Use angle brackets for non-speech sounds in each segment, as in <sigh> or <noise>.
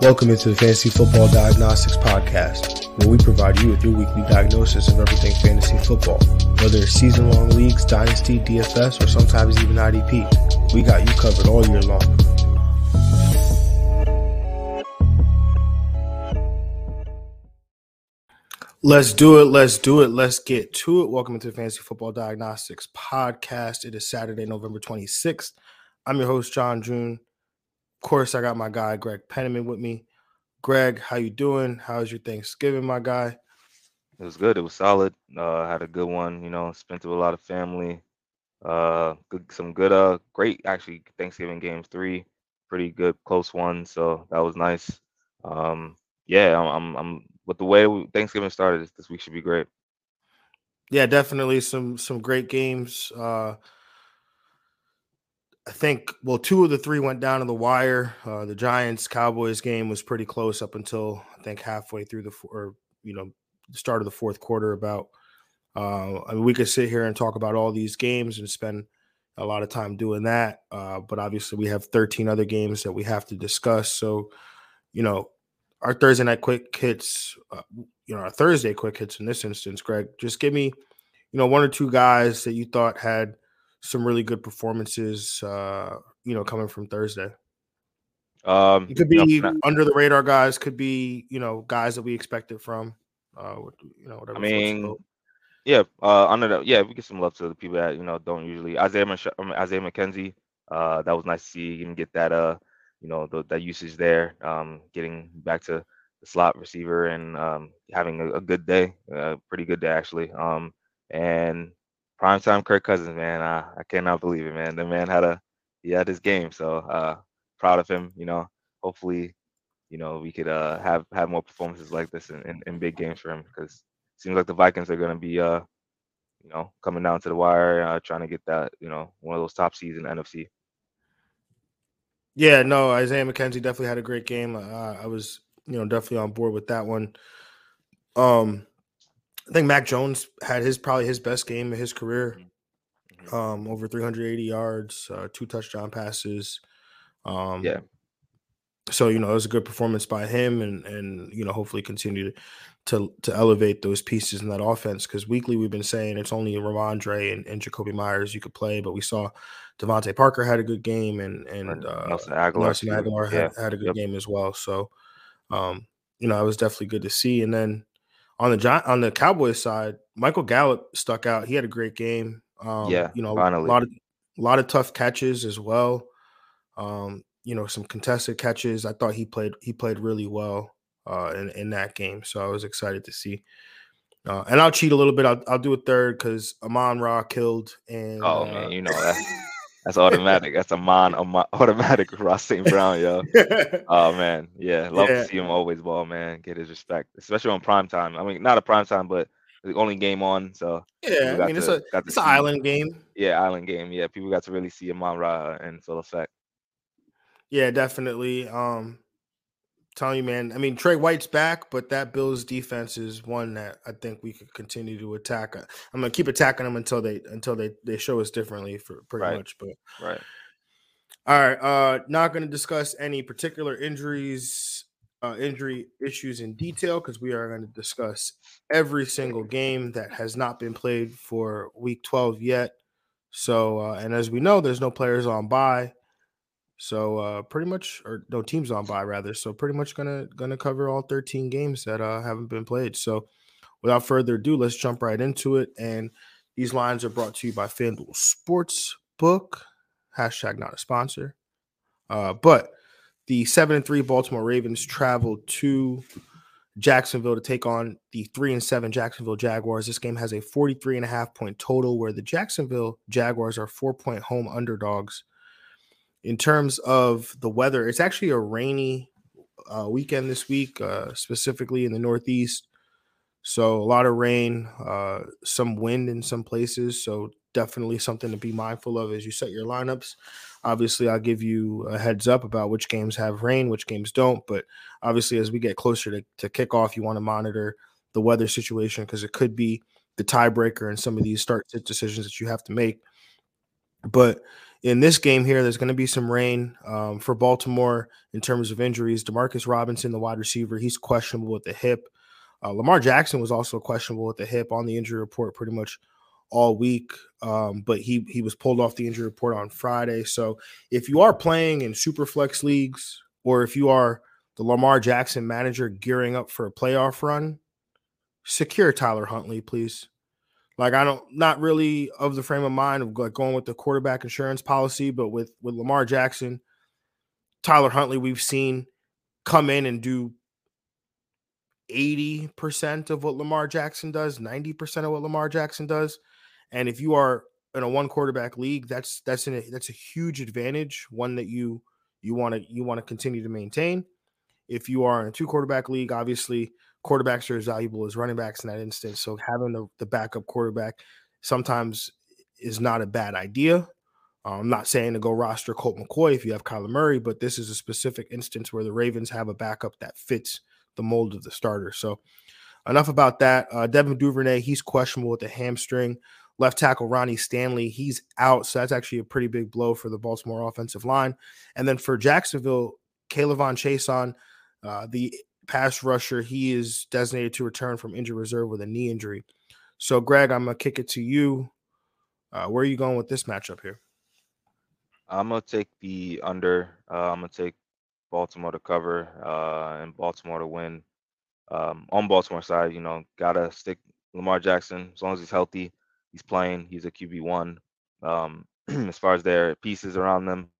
Welcome into the Fantasy Football Diagnostics Podcast, where we provide you with your weekly diagnosis of everything fantasy football. Whether it's season long leagues, dynasty, DFS, or sometimes even IDP, we got you covered all year long. Let's do it. Let's do it. Let's get to it. Welcome to the Fantasy Football Diagnostics Podcast. It is Saturday, November 26th. I'm your host, John June. Of course, I got my guy Greg Penniman with me. Greg, how you doing? How's your Thanksgiving, my guy? It was good. It was solid. Uh, had a good one. You know, spent with a lot of family. Uh, good, some good, uh, great actually Thanksgiving games. Three pretty good close ones. So that was nice. Um, yeah, I'm, I'm, I'm with the way Thanksgiving started. This week should be great. Yeah, definitely some some great games. Uh, I think well, two of the three went down to the wire. Uh, the Giants Cowboys game was pretty close up until I think halfway through the or you know the start of the fourth quarter. About uh, I mean, we could sit here and talk about all these games and spend a lot of time doing that. Uh, but obviously, we have 13 other games that we have to discuss. So, you know, our Thursday night quick hits, uh, you know, our Thursday quick hits in this instance, Greg. Just give me, you know, one or two guys that you thought had some really good performances, uh, you know, coming from Thursday. Um, it could be under the radar guys, could be you know guys that we expected from, uh, you know, whatever. I mean, yeah, uh, under the yeah, we get some love to the people that you know don't usually Isaiah Mich- Isaiah McKenzie. Uh, that was nice to see and get that uh, you know, the, that usage there. Um, getting back to the slot receiver and um, having a, a good day, a pretty good day actually. Um, and primetime Kirk Cousins, man. I, I cannot believe it, man. The man had a he had his game, so uh, proud of him. You know, hopefully, you know, we could uh, have have more performances like this in, in, in big games for him because it seems like the Vikings are going to be, uh, you know, coming down to the wire, uh, trying to get that, you know, one of those top seeds in NFC. Yeah, no, Isaiah McKenzie definitely had a great game. Uh, I was, you know, definitely on board with that one. Um, I think Mac Jones had his probably his best game of his career. Mm-hmm. mm-hmm. Um, over 380 yards, uh, two touchdown passes. Um, yeah. So you know it was a good performance by him, and and you know hopefully continue to to, to elevate those pieces in that offense. Because weekly we've been saying it's only Rhamondre and, and Jakobi Meyers you could play, but we saw DeVante Parker had a good game, and and uh, Nelson Nelson Agholor had, yeah. had a good yep. game as well. So, um, you know, it was definitely good to see. And then on the on the Cowboys side, Michael Gallup stuck out. He had a great game. Um, yeah, you know, finally. a lot of a lot of tough catches as well. Um, you know, some contested catches. I thought he played he played really well uh, in in that game. So I was excited to see. Uh, and I'll cheat a little bit. I'll, I'll do a third because Amon Ra killed. And oh man, uh, you know that. That's automatic. That's a mon <laughs> automatic Ross St. Brown, yo. <laughs> oh man, yeah, love yeah. to see him always ball, man. Get his respect, especially on prime time. I mean, not a prime time, but the only game on. So yeah, I mean, to, it's a it's an island game. Yeah, island game. Yeah, people got to really see Amon Ra in full effect. Yeah, definitely. Um, telling you, man. I mean, Trey White's back, but that Bills defense is one that I think we could continue to attack. I'm gonna keep attacking them until they until they they show us differently for pretty right. much. But right. All right. Uh, not going to discuss any particular injuries, uh, injury issues in detail because we are going to discuss every single game that has not been played for Week 12 yet. So, uh, and as we know, there's no players on bye. So uh, pretty much, or no teams on bye rather. So pretty much gonna gonna cover all 13 games that uh, haven't been played. So without further ado, let's jump right into it. And these lines are brought to you by FanDuel Sportsbook. Hashtag not a sponsor. Uh, but the seven and three Baltimore Ravens travel to Jacksonville to take on the three and seven Jacksonville Jaguars. This game has a 43 and a half point total where the Jacksonville Jaguars are four point home underdogs in terms of the weather, it's actually a rainy uh, weekend this week, uh, specifically in the Northeast. So a lot of rain, uh, some wind in some places. So definitely something to be mindful of as you set your lineups. Obviously, I'll give you a heads up about which games have rain, which games don't. But obviously, as we get closer to, to kickoff, you want to monitor the weather situation because it could be the tiebreaker in some of these start decisions that you have to make. But in this game here, there's going to be some rain um, for Baltimore in terms of injuries. Demarcus Robinson, the wide receiver, he's questionable with the hip. Uh, Lamar Jackson was also questionable with the hip on the injury report pretty much all week, um, but he he was pulled off the injury report on Friday. So if you are playing in super flex leagues, or if you are the Lamar Jackson manager gearing up for a playoff run, secure Tyler Huntley, please. Like I don't not really of the frame of mind of like going with the quarterback insurance policy, but with with Lamar Jackson, Tyler Huntley, we've seen come in and do 80% of what Lamar Jackson does, 90% of what Lamar Jackson does. And if you are in a one quarterback league, that's that's an, that's a huge advantage, one that you you want to you want to continue to maintain. If you are in a two quarterback league, obviously quarterbacks are as valuable as running backs in that instance. So having the, the backup quarterback sometimes is not a bad idea. Uh, I'm not saying to go roster Colt McCoy if you have Kyler Murray, but this is a specific instance where the Ravens have a backup that fits the mold of the starter. So enough about that. Uh, Devin Duvernay, he's questionable with the hamstring. Left tackle Ronnie Stanley, he's out. So that's actually a pretty big blow for the Baltimore offensive line. And then for Jacksonville, K'Lavon Chaisson, uh, the pass rusher. He is designated to return from injury reserve with a knee injury. So, Greg, I'm gonna kick it to you. Uh, where are you going with this matchup here? I'm gonna take the under. Uh, I'm gonna take Baltimore to cover uh, and Baltimore to win. Um, on Baltimore side, you know, gotta stick Lamar Jackson as long as he's healthy. He's playing. He's a QB one. Um, <clears throat> as far as their pieces around them,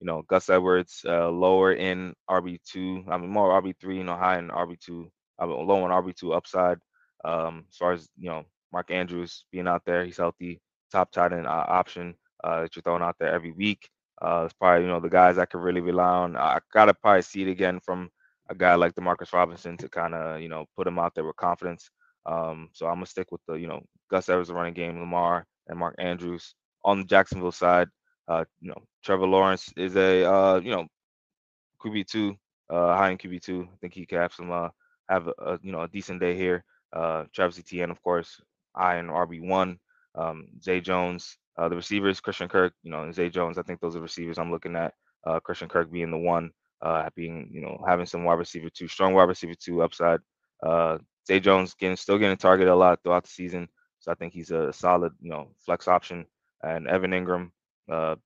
you know, Gus Edwards, uh, lower in RB2. I mean, more RB3, you know, high in RB2, I mean, low in RB2 upside. Um, as far as, you know, Mark Andrews being out there, he's healthy, top tight end uh, option uh, that you're throwing out there every week. Uh, it's probably, you know, the guys I could really rely on. I got to probably see it again from a guy like Demarcus Robinson to kind of, you know, put him out there with confidence. Um, so I'm going to stick with the, you know, Gus Edwards running game, Lamar, and Mark Andrews. On the Jacksonville side, uh, you know, Trevor Lawrence is a uh, you know QB two, uh, high in QB two. I think he could have some uh, have a, a, you know a decent day here. Uh, Travis Etienne, of course, I and RB one. Um, Zay Jones, uh, the receivers, Christian Kirk, you know, and Zay Jones. I think those are receivers I'm looking at. Uh, Christian Kirk being the one, uh, being you know having some wide receiver two, strong wide receiver two upside. Uh, Zay Jones getting still getting targeted a lot throughout the season, so I think he's a solid you know flex option. And Evan Engram, uh,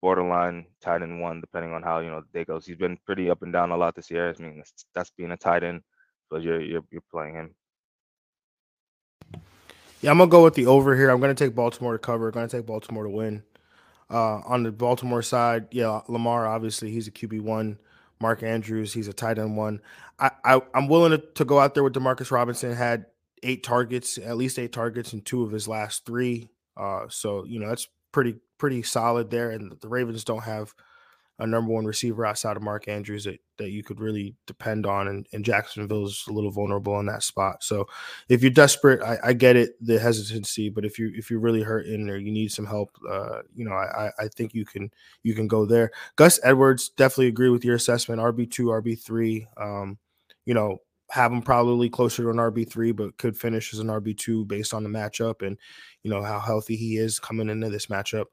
borderline tight end one, depending on how you know the day goes. He's been pretty up and down a lot this year. I mean, that's, that's being a tight end, but you're, you're you're playing him. Yeah, I'm gonna go with the over here. I'm gonna take Baltimore to cover. I'm gonna take Baltimore to win. Uh, on the Baltimore side, yeah, Lamar obviously he's a QB one. Mark Andrews, he's a tight end one. I, I am willing to, to go out there with Demarcus Robinson. Had eight targets, at least eight targets in two of his last three. Uh, so you know that's pretty pretty solid there. And the Ravens don't have a number one receiver outside of Mark Andrews that, that you could really depend on. And, and Jacksonville's a little vulnerable in that spot. So if you're desperate, I, I, get it, the hesitancy, but if you if you're really hurting or you need some help, uh, you know, I, I think you can you can go there. Gus Edwards, definitely agree with your assessment. RB two, RB three. Um, you know, have him probably closer to an RB three, but could finish as an RB two based on the matchup and you know how healthy he is coming into this matchup.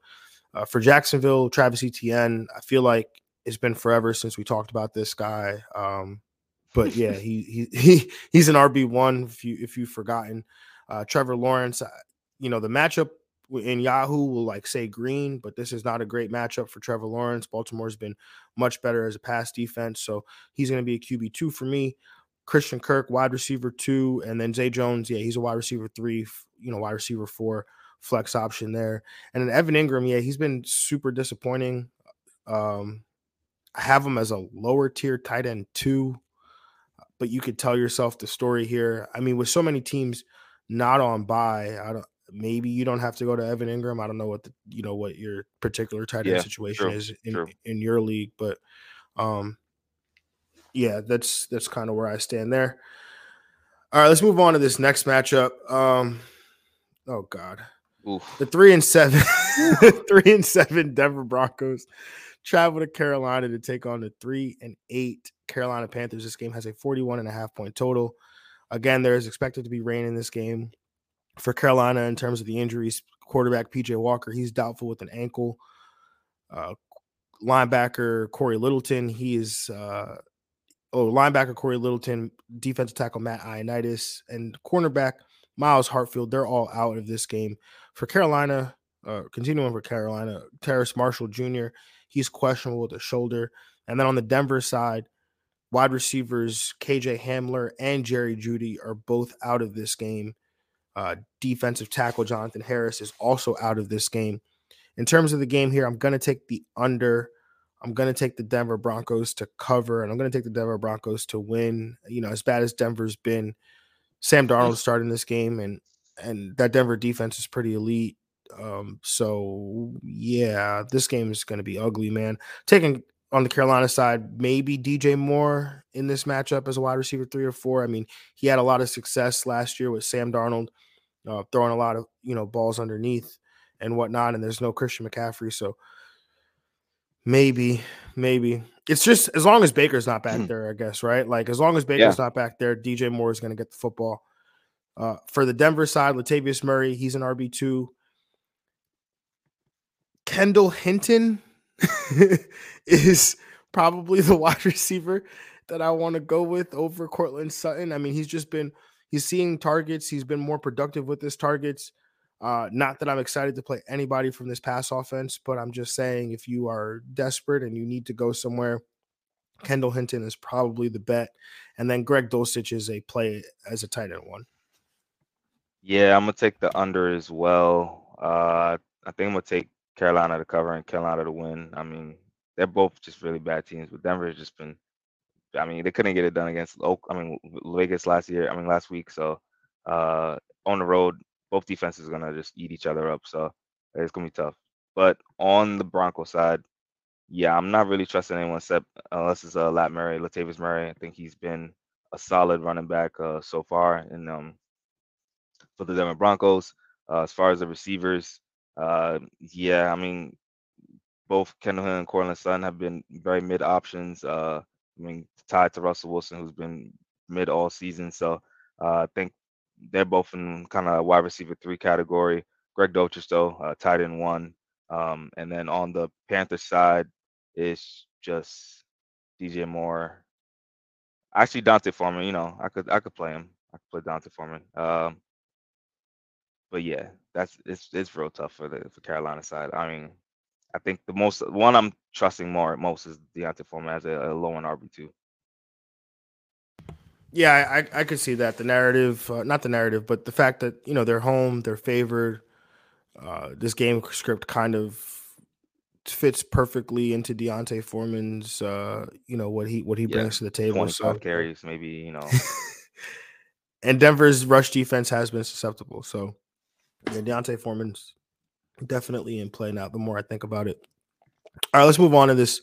Uh, for Jacksonville, Travis Etienne, I feel like it's been forever since we talked about this guy. Um, but yeah, he <laughs> he he he's an RB one if you if you've forgotten. Uh, Trevor Lawrence, uh, you know the matchup in Yahoo will like say green, but this is not a great matchup for Trevor Lawrence. Baltimore's been much better as a pass defense, so he's going to be a QB two for me. Christian Kirk, wide receiver two, and then Zay Jones, yeah, he's a wide receiver three, you know, wide receiver four flex option there. And then Evan Engram, yeah, he's been super disappointing. Um, I have him as a lower tier tight end two, but you could tell yourself the story here. I mean, with so many teams not on bye, I don't maybe you don't have to go to Evan Engram. I don't know what the you know what your particular tight end yeah, situation true, is in, true. in your league, but um yeah, that's that's kind of where I stand there. All right, let's move on to this next matchup. Um, oh God, Oof. the three and seven, <laughs> three and seven Denver Broncos travel to Carolina to take on the three and eight Carolina Panthers. This game has a 41 and a half point total. Again, there is expected to be rain in this game for Carolina in terms of the injuries. Quarterback PJ Walker, he's doubtful with an ankle. Uh, linebacker Cory Littleton, he is uh, oh linebacker Cory Littleton, defensive tackle Matt Ioannidis, and cornerback Myles Hartsfield. They're all out of this game for Carolina. Uh, continuing for Carolina, Terrace Marshall Jr. He's questionable with a shoulder, and then on the Denver side, wide receivers KJ Hamler and Jerry Jeudy are both out of this game. Uh, defensive tackle Jonathan Harris is also out of this game. In terms of the game here, I'm going to take the under. I'm going to take the Denver Broncos to cover, and I'm going to take the Denver Broncos to win. You know, as bad as Denver's been, Sam Darnold starting this game, and and that Denver defense is pretty elite. Um, so yeah, this game is going to be ugly, man. Taking on the Carolina side, maybe DJ Moore in this matchup as a wide receiver three or four. I mean, he had a lot of success last year with Sam Darnold uh, throwing a lot of you know balls underneath and whatnot, and there's no Christian McCaffrey, so maybe, maybe it's just as long as Baker's not back hmm. there, I guess, right? Like as long as Baker's yeah. not back there, DJ Moore is going to get the football. Uh, for the Denver side, Latavius Murray, he's an RB two. Kendall Hinton <laughs> is probably the <laughs> wide receiver that I want to go with over Courtland Sutton. I mean, he's just been he's seeing targets. He's been more productive with his targets. Uh, not that I'm excited to play anybody from this pass offense, but I'm just saying if you are desperate and you need to go somewhere, Kendall Hinton is probably the bet. And then Greg Dulcich is a play as a tight end one. Yeah, I'm gonna take the under as well. Uh, I think I'm gonna take Carolina to cover and Carolina to win. I mean, they're both just really bad teams, but Denver has just been. I mean, they couldn't get it done against Oak. I mean, Vegas last year. I mean, last week. So uh, on the road, both defenses are gonna just eat each other up. So it's gonna be tough. But on the Bronco side, yeah, I'm not really trusting anyone except unless it's uh, Lat Murray, Latavius Murray. I think he's been a solid running back uh, so far, and um, for the Denver Broncos, uh, as far as the receivers, uh, yeah, I mean, both Kendall Hill and Courtland Sutton have been very mid options. Uh, I mean, tied to Russell Wilson, who's been mid all season. So uh, I think they're both in kind of wide receiver three category. Greg though, uh, tied in one. Um, and then on the Panthers side, it's just DJ Moore. Actually, D'Onta Foreman. You know, I could I could play him. I could play D'Onta Foreman. Um, but yeah, that's it's it's real tough for the for Carolina side. I mean, I think the most one I'm trusting more at most is D'Onta Foreman as a, a low on RB two. Yeah, I I could see that the narrative, uh, not the narrative, but the fact that you know they're home, they're favored. Uh, this game script kind of fits perfectly into D'Onta Foreman's, uh, you know what he what he yeah, brings to the table. So carries, maybe you know. <laughs> and Denver's rush defense has been susceptible, so yeah, D'Onta Foreman's definitely in play now. The more I think about it. All right, let's move on to this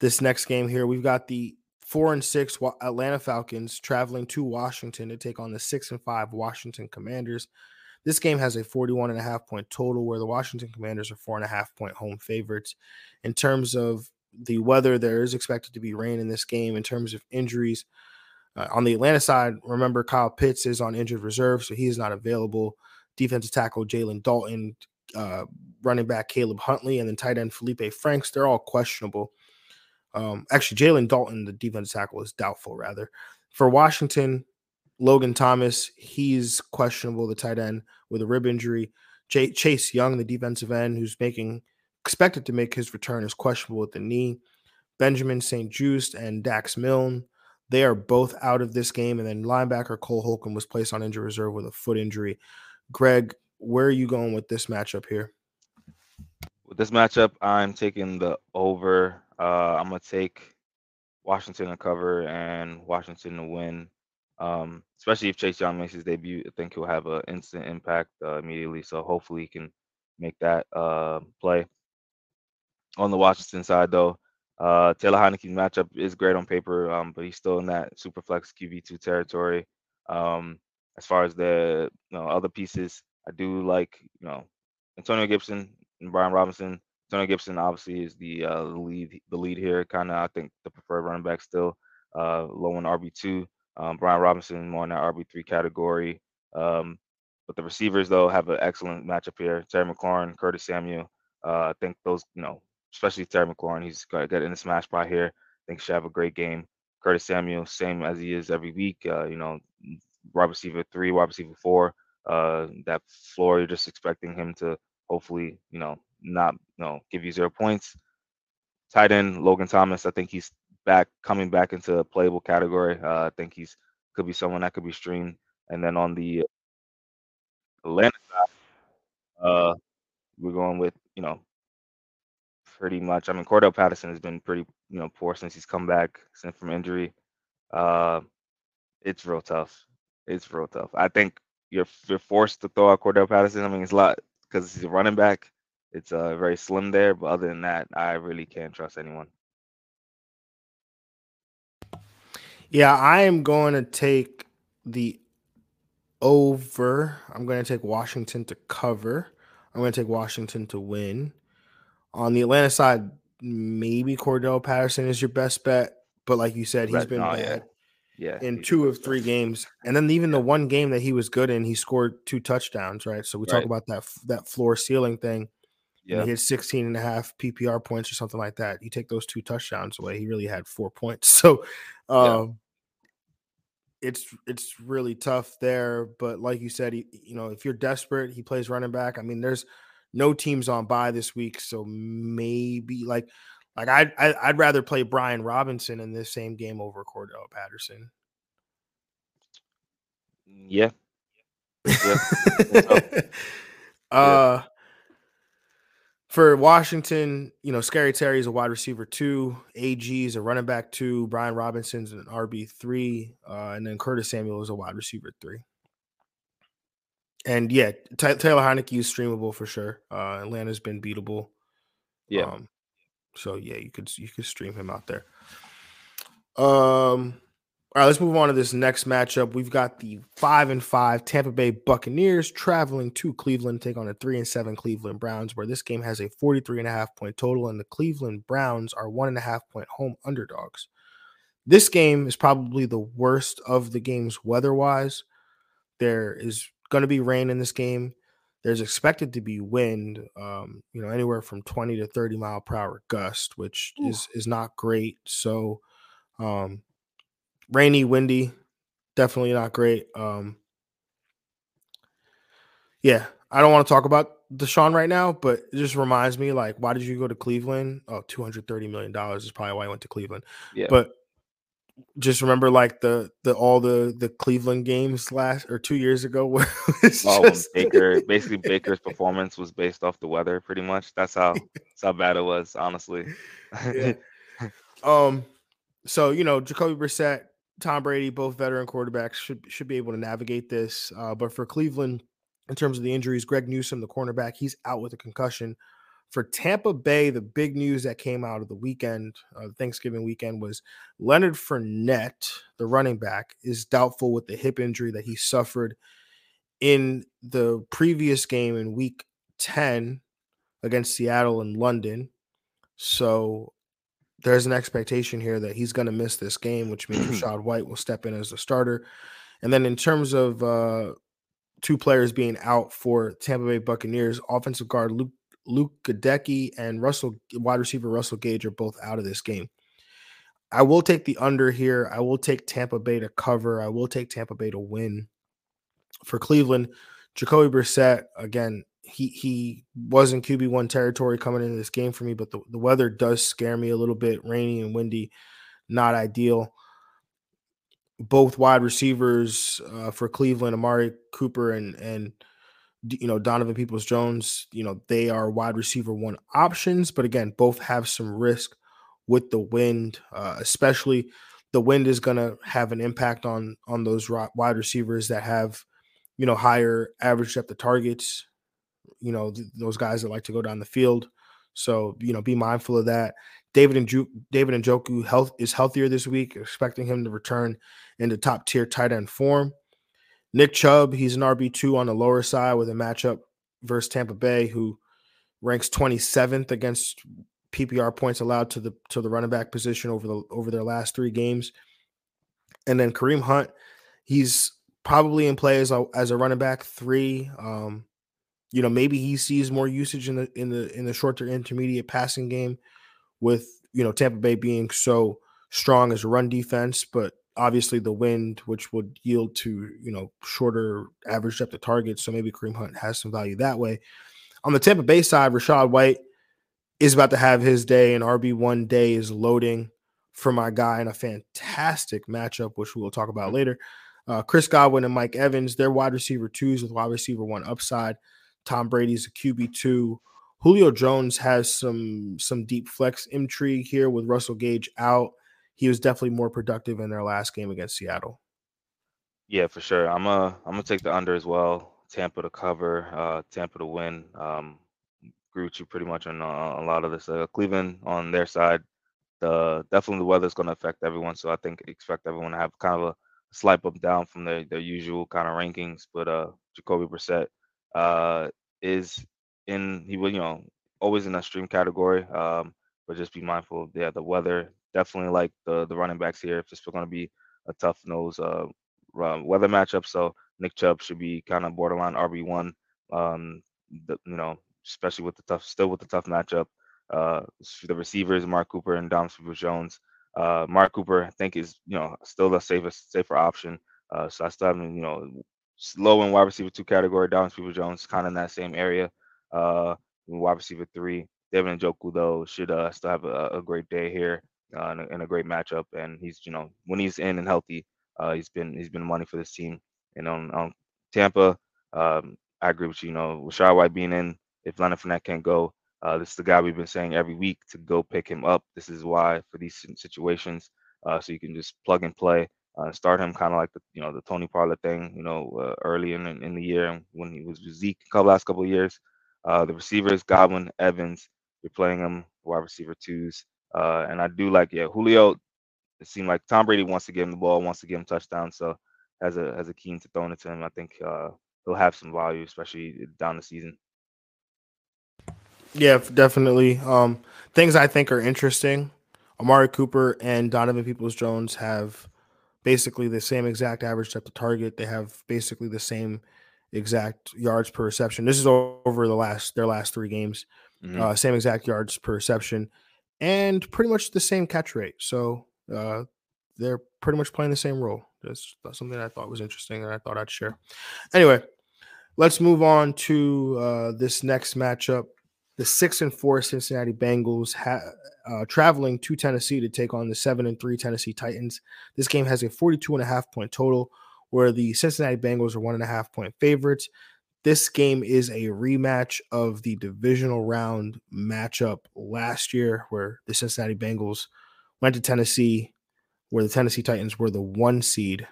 this next game here. We've got the four and six Atlanta Falcons traveling to Washington to take on the six and five Washington Commanders. This game has a 41 and a half point total where the Washington Commanders are four and a half point home favorites. In terms of the weather, there is expected to be rain in this game. In terms of injuries, uh, on the Atlanta side, remember Kyle Pitts is on injured reserve, so he is not available defensive tackle Jalen Dalton, uh, running back Caleb Huntley, and then tight end Felipe Franks. They're all questionable. Um, actually, Jalen Dalton, the defensive tackle, is doubtful. Rather, for Washington, Logan Thomas, he's questionable. The tight end with a rib injury. J- Chase Young, the defensive end, who's making expected to make his return, is questionable with the knee. Benjamin St-Juste and Dax Milne, they are both out of this game. And then linebacker Cole Holcomb was placed on injury reserve with a foot injury. Greg, where are you going with this matchup here? With this matchup, I'm taking the over. Uh, I'm gonna take Washington to cover and Washington to win. Um, especially if Chase Young makes his debut, I think he'll have an instant impact uh, immediately. So hopefully he can make that uh, play. On the Washington side, though, uh, Taylor Heinicke's matchup is great on paper, um, but he's still in that super flex QB2 territory. Um, as far as the you know other pieces, I do like you know Antonio Gibson and Brian Robinson. Antonio Gibson obviously is the uh, lead the lead here. Kind of I think the preferred running back still uh, low in RB two. Um, Brian Robinson more in that RB three category. Um, but the receivers though have an excellent matchup here. Terry McLaurin, Curtis Samuel. Uh, I think those you know especially Terry McLaurin. He's got in the smash spot here. I think should have a great game. Curtis Samuel, same as he is every week. Uh, you know, wide receiver three, wide receiver four. Uh, that floor, you're just expecting him to hopefully, you know, not, you know, give you zero points. Tight end Logan Thomas, I think he's back, coming back into a playable category. Uh, I think he's could be someone that could be streamed. And then on the Atlanta side, uh, we're going with, you know, pretty much. I mean, Cordarrelle Patterson has been pretty, you know, poor since he's come back since from injury. Uh, it's real tough. It's real tough. I think you're you're forced to throw out Cordarrelle Patterson. I mean, it's a lot because he's a running back. It's uh, very slim there, but other than that, I really can't trust anyone. Yeah, I am going to take the over. I'm going to take Washington to cover. I'm going to take Washington to win. On the Atlanta side, maybe Cordarrelle Patterson is your best bet, but like you said, he's been oh, bad. Yeah. yeah in two of three games, and then even the one game that he was good in, he scored two touchdowns. Right. So we right. talk about that that floor ceiling thing. Yeah. He had 16 and a half PPR points or something like that. You take those two touchdowns away, he really had four points. <laughs> So, um, yeah it's it's really tough there. But like you said, he, you know, if you're desperate, he plays running back. I mean, there's no teams on bye this week, so maybe like like I'd I'd rather play Brian Robinson in this same game over Cordarrelle Patterson. Yeah. Yeah. <laughs> uh for Washington, you know, Scary Terry is a wide receiver two, AG is a running back two, Brian Robinson's an RB three, uh, and then Curtis Samuel is a wide receiver three. And yeah, T- Taylor Heinicke is streamable for sure. Uh, Atlanta's been beatable. Yeah. Um, so yeah, you could you could stream him out there. Um, all right, let's move on to this next matchup. We've got the five and five Tampa Bay Buccaneers traveling to Cleveland to take on the three and seven Cleveland Browns, where this game has a 43 and a half point total, and the Cleveland Browns are one and a half point home underdogs. This game is probably the worst of the games weather wise. There is going to be rain in this game. There's expected to be wind, um, you know, anywhere from 20 to 30 mile per hour gust, which Ooh. is is not great. So, um, rainy, windy, definitely not great. Um, yeah, I don't want to talk about Deshaun right now, but it just reminds me like, why did you go to Cleveland? Oh, $230 million is probably why I went to Cleveland. Yeah. But just remember like the the all the the Cleveland games last or two years ago <laughs> where oh, just... Baker <laughs> basically Baker's performance was based off the weather pretty much. That's how that's how bad it was, honestly. yeah. <laughs> Um so you know, Jacoby Brissett Tom Brady, both veteran quarterbacks, should should be able to navigate this. Uh, but for Cleveland, in terms of the injuries, Greg Newsome, the cornerback, he's out with a concussion. For Tampa Bay, the big news that came out of the weekend, uh, Thanksgiving weekend, was Leonard Fournette, the running back, is doubtful with the hip injury that he suffered in the previous game in Week Ten against Seattle and London. So there's an expectation here that he's going to miss this game, which means <clears throat> Rachaad White will step in as the starter. And then in terms of uh, two players being out for Tampa Bay Buccaneers, offensive guard Luke Luke Goedeke and Russell wide receiver Russell Gage are both out of this game. I will take the under here. I will take Tampa Bay to cover. I will take Tampa Bay to win. For Cleveland, Jacoby Brissett again he he was in QB one territory coming into this game for me, but the, the weather does scare me a little bit. Rainy and windy, not ideal. Both wide receivers uh, for Cleveland, Amari Cooper and and you know Donovan Peoples Jones, you know they are wide receiver one options, but again, both have some risk with the wind, uh, especially the wind is going to have an impact on on those wide receivers that have you know higher average depth of targets you know, th- those guys that like to go down the field. So, you know, be mindful of that. David and Ju- David Njoku health is healthier this week, expecting him to return into top tier tight end form. Nick Chubb, he's an RB2 on the lower side with a matchup versus Tampa Bay, who ranks 27th against PPR points allowed to the to the running back position over the over their last three games. And then Kareem Hunt, he's probably in play as a, as a running back three. Um, you know, maybe he sees more usage in the in the in the short to intermediate passing game with you know Tampa Bay being so strong as a run defense, but obviously the wind, which would yield to you know shorter average depth of target. So maybe Kareem Hunt has some value that way. On the Tampa Bay side, Rachaad White is about to have his day, and RB one day is loading for my guy in a fantastic matchup, which we will talk about later. Uh, Chris Godwin and Mike Evans, they're wide receiver twos with wide receiver one upside. Tom Brady's a QB two. Julio Jones has some some deep flex intrigue here with Russell Gage out. He was definitely more productive in their last game against Seattle. Yeah, for sure. I'm a I'm gonna take the under as well. Tampa to cover, uh, Tampa to win. Um, agree with you pretty much on uh, a lot of this. Uh, Cleveland on their side, the definitely the weather's going to affect everyone. So I think expect everyone to have kind of a slight bump down from their, their usual kind of rankings. But uh, Jacoby Brissett uh, is in he will you know always in that stream category. Um, but just be mindful of yeah the weather. Definitely like the the running backs here. It's going to be a tough nose uh, weather matchup, so Nick Chubb should be kind of borderline RB one. Um, the, you know, especially with the tough, still with the tough matchup. Uh, the receivers, Mark Cooper and Dom Jones. Uh, Mark Cooper, I think, is you know still the safest, safer option. Uh, so I still haven't you know low in wide receiver two category. Dom Jones, kind of in that same area. Uh, wide receiver three, David Njoku though should uh, still have a, a great day here uh, and, a, and, a, great matchup. And he's you know when he's in and healthy, uh, he's been he's been money for this team. And on, on Tampa, um, I agree with you. You know, with White being in, if Leonard Fournette can't go, uh, this is the guy we've been saying every week to go pick him up. This is why for these situations, uh, so you can just plug and play. Uh, start him kind of like the you know the Tony Pollard thing, you know, uh, early in in the year when he was with Zeke a couple last couple of years. Uh, the receivers, Godwin, Evans, you're playing them wide receiver twos, uh, and I do like yeah Julio. It seemed like Tom Brady wants to give him the ball, wants to give him touchdowns, so has a has a keen to throwing it to him. I think uh, he'll have some value, especially down the season. Yeah, definitely. Um, things I think are interesting. Amari Cooper and Donovan Peoples Jones have basically the same exact average depth of target. They have basically the same exact yards per reception. This is over the last their last three games. Mm-hmm. Uh, same exact yards per reception, and pretty much the same catch rate. So uh, they're pretty much playing the same role. That's, that's something I thought was interesting, and I thought I'd share. Anyway, let's move on to uh, this next matchup the six and four Cincinnati Bengals ha- uh, traveling to Tennessee to take on the seven and three Tennessee Titans. This game has a 42 and a half point total, where the Cincinnati Bengals are one and a half point favorites. This game is a rematch of the divisional round matchup last year, where the Cincinnati Bengals went to Tennessee, where the Tennessee Titans were the one seed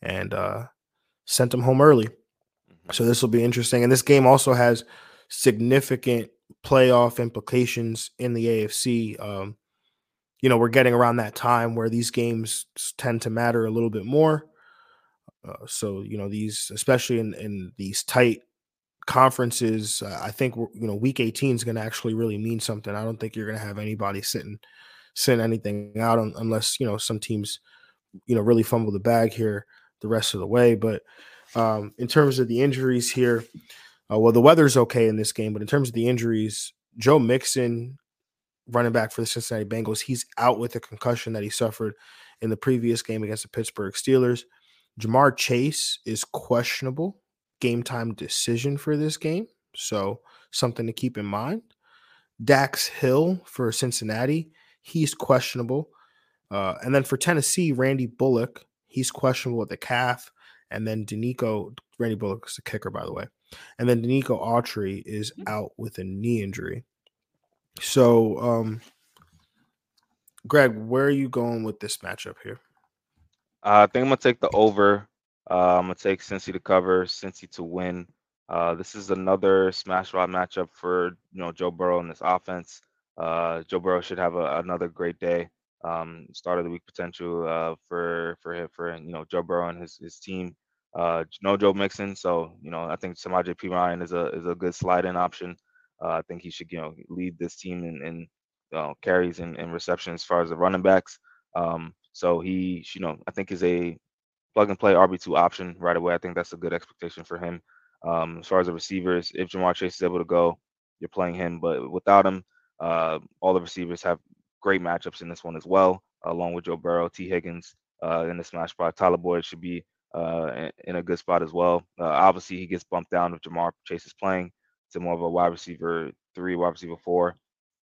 and uh, sent them home early. So mm-hmm. this will be interesting. And this game also has significant playoff implications in the AFC. Um, you know, we're getting around that time where these games tend to matter a little bit more. Uh, so, you know, these, especially in, in these tight conferences, uh, I think, you know, week 18 is going to actually really mean something. I don't think you're going to have anybody sitting, sitting anything out on, unless, you know, some teams, you know, really fumble the bag here the rest of the way. But um, in terms of the injuries here, uh, well, the weather's okay in this game, but in terms of the injuries, Joe Mixon, running back for the Cincinnati Bengals, he's out with a concussion that he suffered in the previous game against the Pittsburgh Steelers. Ja'Marr Chase is questionable, game time decision for this game. So, something to keep in mind. Dax Hill for Cincinnati, he's questionable. Uh, and then for Tennessee, Randy Bullock, he's questionable with the calf. And then Denico, Randy Bullock is the kicker, by the way. And then Denico Autry is mm-hmm. out with a knee injury. So, um, Greg, where are you going with this matchup here? Uh, I think I'm gonna take the over. Uh, I'm gonna take Cincy to cover, Cincy to win. Uh, this is another smash rod matchup for you know Joe Burrow and this offense. Uh, Joe Burrow should have a, another great day. Um, start of the week potential uh, for for him, for you know Joe Burrow and his his team. Uh, no Joe Mixon, so you know I think Samaje Perine is a is a good slide in option. Uh, I think he should you know lead this team in, in carries and, and reception as far as the running backs. Um, so he you know I think is a plug and play RB two option right away. I think that's a good expectation for him. Um, as far as the receivers, if Ja'Marr Chase is able to go, you're playing him. But without him, uh, all the receivers have great matchups in this one as well, along with Joe Burrow, Tee Higgins uh, in the smash spot. Tyler Boyd should be uh, in a good spot as well. Uh, obviously, he gets bumped down if Ja'Marr Chase is playing to more of a wide receiver three, wide receiver four.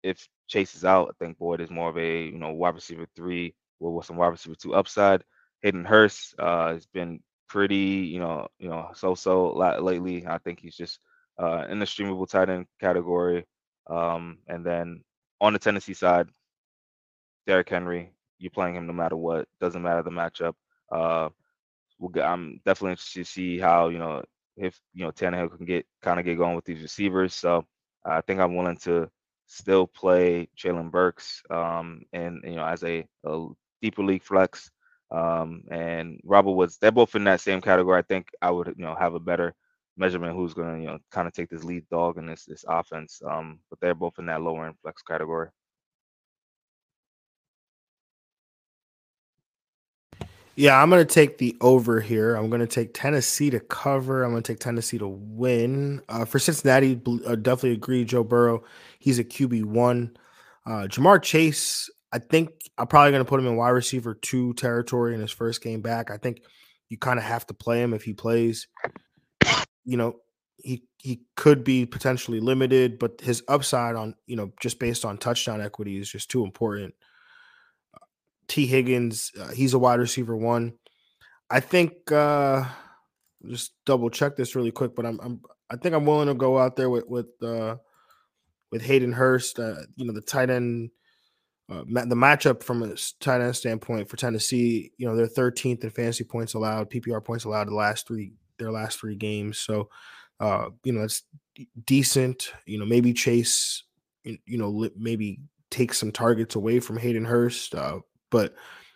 If Chase is out, I think Boyd is more of a you know wide receiver three with some wide receiver two upside. Hayden Hurst uh, has been pretty you know you know so so lately. I think he's just uh, in the streamable tight end category. Um, and then on the Tennessee side, Derrick Henry, you're playing him no matter what. Doesn't matter the matchup. Uh, we'll I'm definitely interested to see how you know if you know Tannehill can get kind of get going with these receivers. So I think I'm willing to still play Treylon Burks um, and you know as a, a deeper league flex. Um, and Robert Woods, they're both in that same category. I think I would you know have a better measurement who's going to you know kind of take this lead dog in this this offense. Um, but they're both in that lower end flex category. Yeah, I'm going to take the over here. I'm going to take Tennessee to cover. I'm going to take Tennessee to win. Uh, for Cincinnati, uh, definitely agree. Joe Burrow, he's a QB one. Uh, Ja'Marr Chase, I think I'm probably going to put him in wide receiver two territory in his first game back. I think you kind of have to play him if he plays. You know, he he could be potentially limited, but his upside on you know just based on touchdown equity is just too important. Tee Higgins, uh, he's a wide receiver one. I think uh just double check this really quick, but I'm, I'm I think I'm willing to go out there with with uh with Hayden Hurst. Uh, you know, the tight end uh, the matchup from a tight end standpoint for Tennessee, you know, they're 13th in fantasy points allowed, PPR points allowed the last three their last three games. So, uh, you know, it's decent. You know, maybe Chase, you know, maybe take some targets away from Hayden Hurst. Uh, but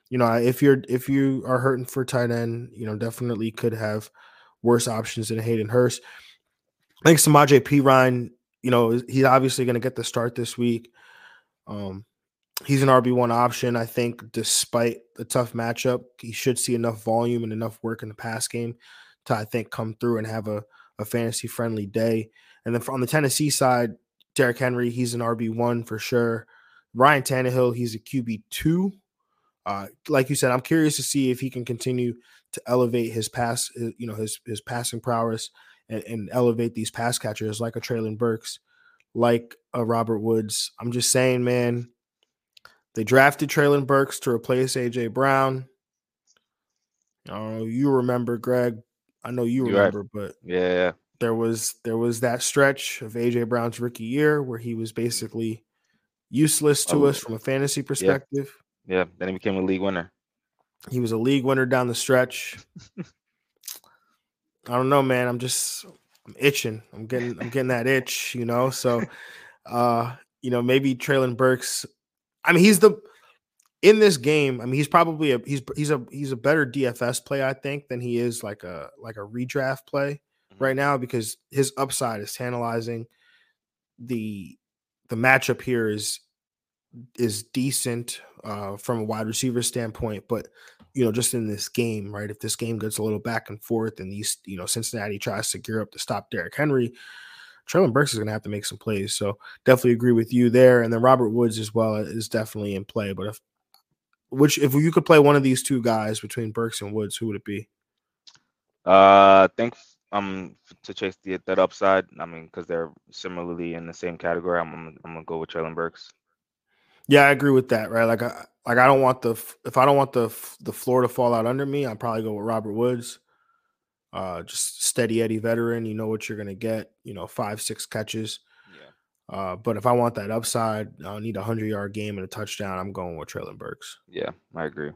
you know, if you're if you are hurting for tight end, you know, definitely could have worse options than Hayden Hurst. I think Samaje Ryan, you know, he's obviously going to get the start this week. Um, he's an RB one option. I think, despite the tough matchup, he should see enough volume and enough work in the pass game to I think come through and have a, a fantasy friendly day. And then on the Tennessee side, Derrick Henry, he's an RB one for sure. Ryan Tannehill, he's a QB two. Uh, like you said, I'm curious to see if he can continue to elevate his pass, uh, you know, his his passing prowess and, and elevate these pass catchers like a Treylon Burks, like a Robert Woods. I'm just saying, man. They drafted Treylon Burks to replace AJ Brown. Oh, you remember, Greg? I know you remember, but yeah, there was there was that stretch of AJ Brown's rookie year where he was basically useless to oh, us from a fantasy perspective. Yeah, then he became a league winner. He was a league winner down the stretch. I don't know, man. I'm just I'm itching. I'm getting I'm getting that itch, you know. So <laughs> uh, you know, maybe Treylon Burks. I mean, he's the in this game. I mean, he's probably a he's he's a he's a better DFS play, I think, than he is like a like a redraft play mm-hmm. right now because his upside is tantalizing. The the matchup here is is decent uh, from a wide receiver standpoint, but you know, just in this game, right? If this game gets a little back and forth, and these, you know, Cincinnati tries to gear up to stop Derrick Henry, Treylon Burks is going to have to make some plays. So definitely agree with you there. And then Robert Woods as well is definitely in play. But if which if you could play one of these two guys between Burks and Woods, who would it be? Uh, thanks um to chase the, that upside. I mean, because they're similarly in the same category. I'm I'm, I'm gonna go with Treylon Burks. Yeah, I agree with that. Right, like I like I don't want the if I don't want the the floor to fall out under me, I'll probably go with Robert Woods. Uh, just steady Eddie veteran. You know what you're gonna get. You know, five six catches. Yeah. Uh, but if I want that upside, I need a hundred yard game and a touchdown. I'm going with Treylon Burks. Yeah, I agree.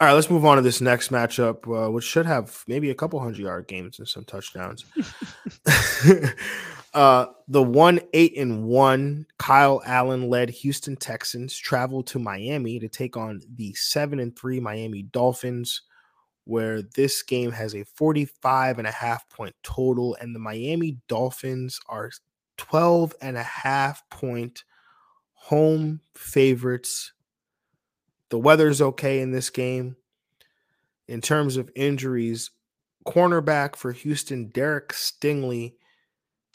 All right, let's move on to this next matchup, uh, which should have maybe a couple hundred yard games and some touchdowns. <laughs> <laughs> uh, the one eight and one Kyle Allen led Houston Texans traveled to Miami to take on the seven and three Miami Dolphins, where this game has a 45 and a half point total, and the Miami Dolphins are 12 and a half point home favorites the weather's okay in this game. In terms of injuries, cornerback for Houston, Derek Stingley,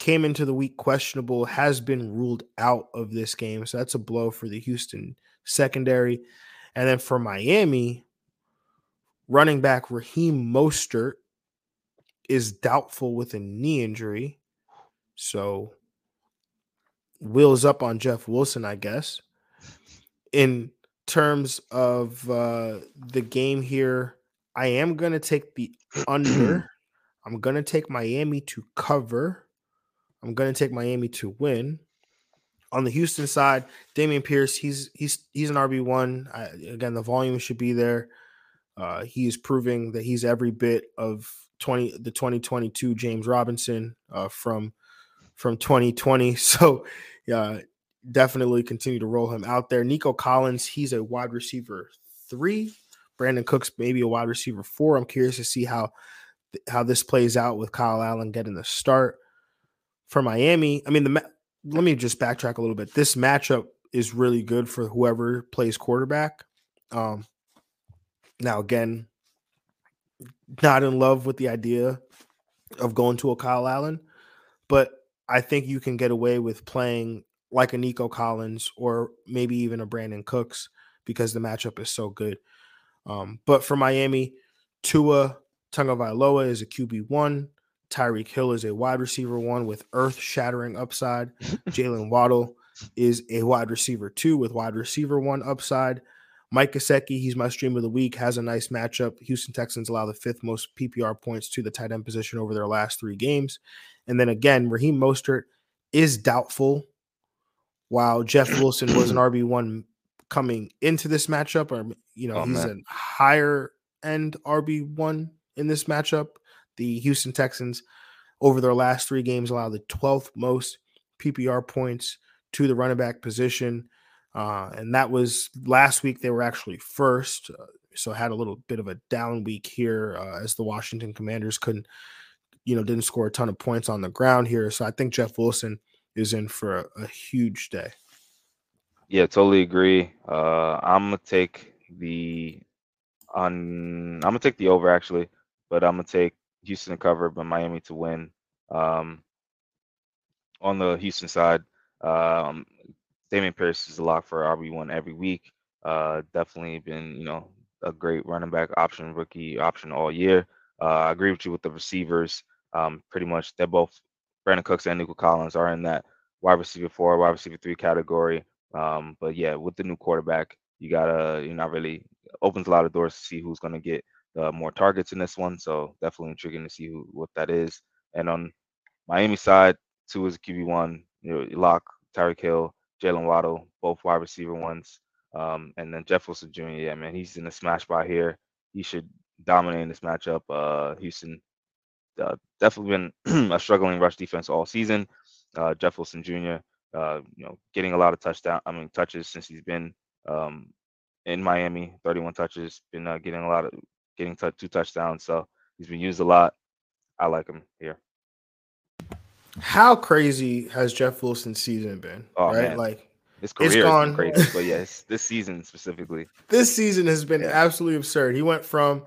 came into the week questionable, has been ruled out of this game. So that's a blow for the Houston secondary. And then for Miami, running back Raheem Mostert is doubtful with a knee injury. So wheels up on Jeff Wilson, I guess. In terms of uh, the game here, I am going to take the under. <clears throat> I'm going to take Miami to cover. I'm going to take Miami to win. On the Houston side, Dameon Pierce, he's he's he's an RB one. Again, the volume should be there. Uh, he is proving that he's every bit of twenty the 2022 James Robinson uh, from from 2020. <laughs> So, yeah, definitely continue to roll him out there. Nico Collins, he's a wide receiver three. Brandin Cooks, maybe a wide receiver four. I'm curious to see how how this plays out with Kyle Allen getting the start for Miami. I mean, the let me just backtrack a little bit. This matchup is really good for whoever plays quarterback. Um, now, again, not in love with the idea of going to a Kyle Allen, but I think you can get away with playing like a Nico Collins or maybe even a Brandin Cooks because the matchup is so good. Um, but for Miami, Tua Tagovailoa is a QB one. Tyreek Hill is a wide receiver one with earth shattering upside. <laughs> Jaylen Waddle is a wide receiver two with wide receiver one upside. Mike Gesicki, he's my stream of the week, has a nice matchup. Houston Texans allow the fifth most PPR points to the tight end position over their last three games. And then again, Raheem Mostert is doubtful, while Jeff <clears throat> Wilson was an RB1 coming into this matchup, or, you know, oh, he's man. a higher end RB1 in this matchup the Houston Texans over their last three games allow the 12th most PPR points to the running back position. Uh, and that was last week, they were actually first. Uh, so had a little bit of a down week here uh, as the Washington Commanders couldn't, you know, didn't score a ton of points on the ground here. So I think Jeff Wilson is in for a, a huge day. Yeah, totally agree. Uh, I'm gonna take the on. I'm gonna take the over actually, but I'm gonna take Houston to cover, but Miami to win. Um, on the Houston side, um, Dameon Pierce is a lock for RB1 every week. Uh, definitely been, you know, a great running back option, rookie option all year. Uh, I agree with you with the receivers. Um, pretty much, they're both Brandin Cooks and Nico Collins are in that wide receiver four, wide receiver three category. Um, but yeah, with the new quarterback, you gotta, you're not really opens a lot of doors to see who's gonna get uh, more targets in this one. So definitely intriguing to see who, what that is. And on Miami side, Tua is QB one. You know, lock Tyreek Hill, Jaylen Waddle, both wide receiver ones. Um, and then Jeff Wilson Jr. Yeah, man, he's in the smash spot here. He should dominate in this matchup. Uh, Houston uh, definitely been <clears throat> a struggling rush defense all season. Uh, Jeff Wilson Jr. Uh, you know, getting a lot of touchdown. I mean, touches since he's been um, in Miami. 31 touches. Been uh, getting a lot of getting two touchdowns. So he's been used a lot. I like him here. How crazy has Jeff Wilson's season been? Oh, right, man. like his career it's gone. crazy, but yes, <laughs> this season specifically. This season has been yeah. absolutely absurd. He went from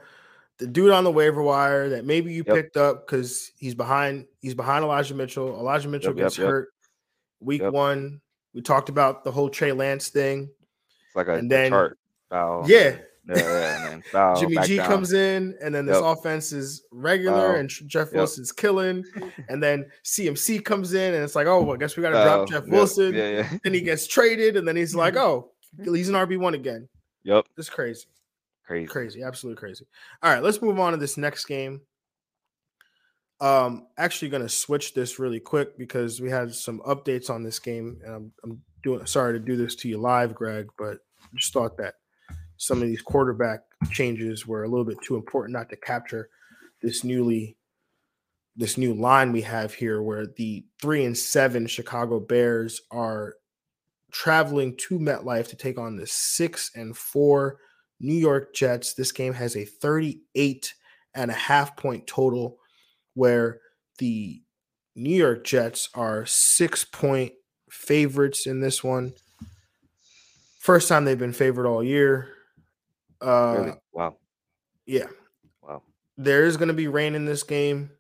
the dude on the waiver wire that maybe you yep. picked up because he's behind. He's behind Elijah Mitchell. Elijah Mitchell yep, gets yep, hurt week one. We talked about the whole Trey Lance thing. It's like a, and then, chart. Yeah, yeah, man. Jimmy G down. comes in, and then this yep. offense is regular, and Jeff yep. Wilson's killing. And then CMC comes in, and it's like, oh, well, I guess we got to drop Jeff Wilson. Yeah, yeah. Then he gets traded, and then he's like, <laughs> oh, he's an RB one again. Yep, it's crazy, crazy, crazy, absolutely crazy. All right, let's move on to this next game. Um, actually, going to switch this really quick because we had some updates on this game, and I'm, I'm doing sorry to do this to you live, Greg, but just thought that some of these quarterback changes were a little bit too important not to capture this newly this new line we have here where the three and seven Chicago Bears are traveling to MetLife to take on the six and four New York Jets. This game has a 38 and a half point total where the New York Jets are six point favorites in this one. First time they've been favored all year. Uh, really? Wow. Yeah. Wow. there is going to be rain in this game.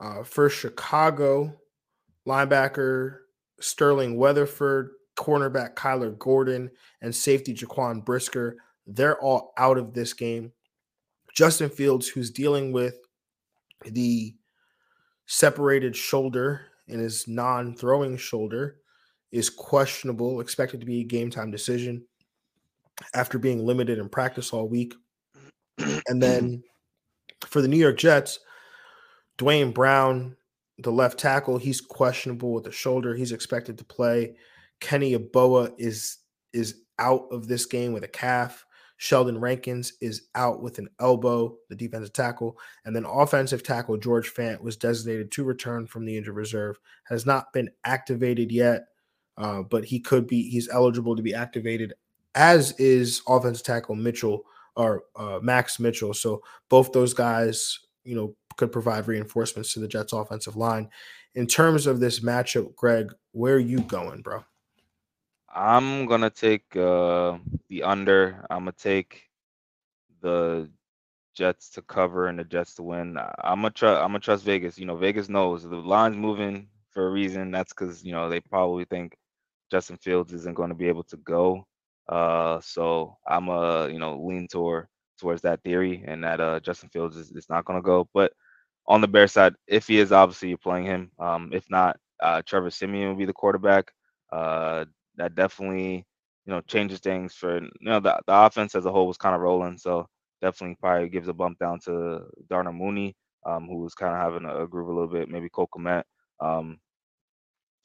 Uh, for Chicago, linebacker Sterling Weatherford, cornerback Kyler Gordon, and safety Jaquan Brisker, they're all out of this game. Justin Fields, who's dealing with the separated shoulder in his non throwing shoulder, is questionable, expected to be a game time decision after being limited in practice all week. <clears throat> And then for the New York Jets, Duane Brown, the left tackle, he's questionable with the shoulder. He's expected to play. Kenny Yeboah is is out of this game with a calf. Sheldon Rankins is out with an elbow, the defensive tackle. And then offensive tackle George Fant was designated to return from the injured reserve, has not been activated yet, uh, but he could be, he's eligible to be activated, as is offensive tackle Mitchell or uh, Max Mitchell. So both those guys, you know, could provide reinforcements to the Jets offensive line. In terms of this matchup, Greg, where are you going, bro? I'm gonna take uh, the under. I'm gonna take the Jets to cover and the Jets to win. I'm gonna trust. I'm gonna trust Vegas. You know, Vegas knows the line's moving for a reason. That's because you know they probably think Justin Fields isn't going to be able to go. Uh, so I'm a you know lean toward towards that theory and that uh Justin Fields is, is not going to go. But on the Bear side, if he is, obviously you're playing him. Um, if not, uh, Trevor Siemian will be the quarterback. Uh, that definitely you know changes things for you know the, the offense as a whole was kind of rolling so definitely probably gives a bump down to Darnell Mooney um, who was kind of having a, a, groove a little bit maybe Cole Kmet um,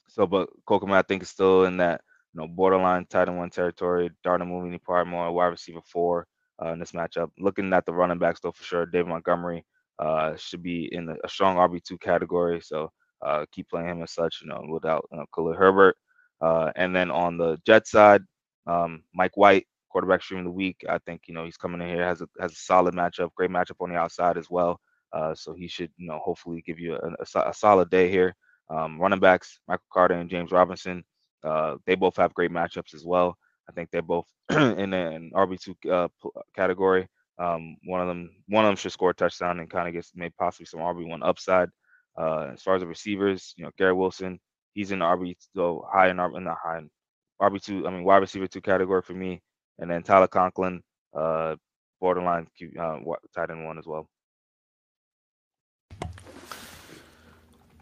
so but Cole Kmet I think is still in that you know borderline tight end one territory Darnell Mooney probably more wide receiver four uh, in this matchup looking at the running backs though for sure David Montgomery uh, should be in a strong RB2 category so uh, keep playing him as such you know without you know, Khalil Herbert uh, and then on the Jet side, um, Mike White, quarterback stream of the week. I think you know he's coming in here has a has a solid matchup, great matchup on the outside as well. Uh, so he should you know hopefully give you a, a, a solid day here. Um, running backs Michael Carter and James Robinson, uh, they both have great matchups as well. I think they're both <clears throat> in an RB two uh, category. Um, one of them one of them should score a touchdown and kind of get maybe possibly some RB one upside. Uh, as far as the receivers, you know Garrett Wilson, he's in the RB so high in, in the high RB two. I mean wide receiver two category for me, and then Tyler Conklin, uh, borderline uh, tight end one as well.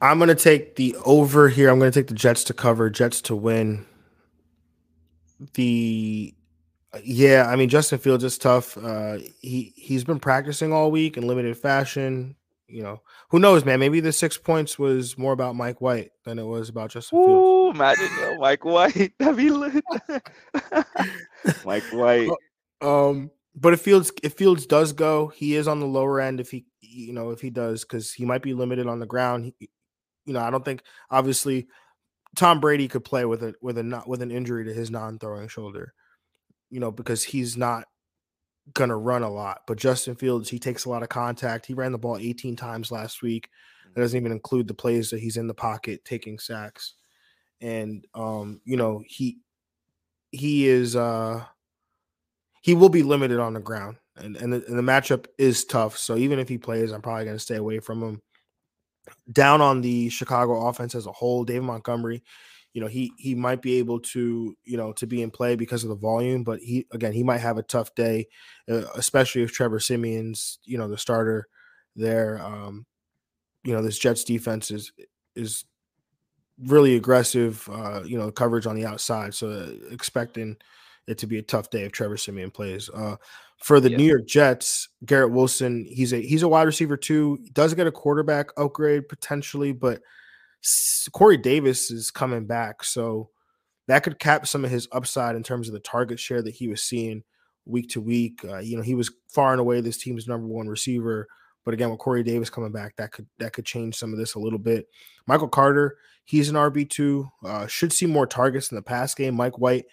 I'm gonna take the over here. I'm gonna take the Jets to cover, Jets to win. The yeah, I mean Justin Fields is tough. Uh, he he's been practicing all week in limited fashion you know, who knows, man? Maybe the six points was more about Mike White than it was about Justin Ooh, Fields. Imagine uh, Mike White. <laughs> That'd be lit. <laughs> Mike White. Um, but if Fields if Fields does go, he is on the lower end. If he, you know, if he does, because he might be limited on the ground. He, you know, I don't think obviously Tom Brady could play with a with a not with an injury to his non-throwing shoulder. You know, because he's not gonna run a lot. But Justin Fields, he takes a lot of contact. He ran the ball 18 times last week. That mm-hmm. doesn't even include the plays that he's in the pocket taking sacks. And um, you know, he he is uh he will be limited on the ground. And and the, and the matchup is tough. So even if he plays, I'm probably gonna stay away from him. Down on the Chicago offense as a whole, David Montgomery, you know he he might be able to you know to be in play because of the volume but he again he might have a tough day uh, especially if trevor siemian's you know the starter there um you know this jets defense is is really aggressive uh you know coverage on the outside so uh, expecting it to be a tough day if trevor siemian plays. Uh for the yeah. new york jets garrett wilson he's a he's a wide receiver too does get a quarterback upgrade potentially but Corey Davis is coming back, so that could cap some of his upside in terms of the target share that he was seeing week to week. Uh, you know, he was far and away this team's number one receiver, but again, with Corey Davis coming back, that could that could change some of this a little bit. Michael Carter, he's an RB two, uh, should see more targets in the pass game. Mike White,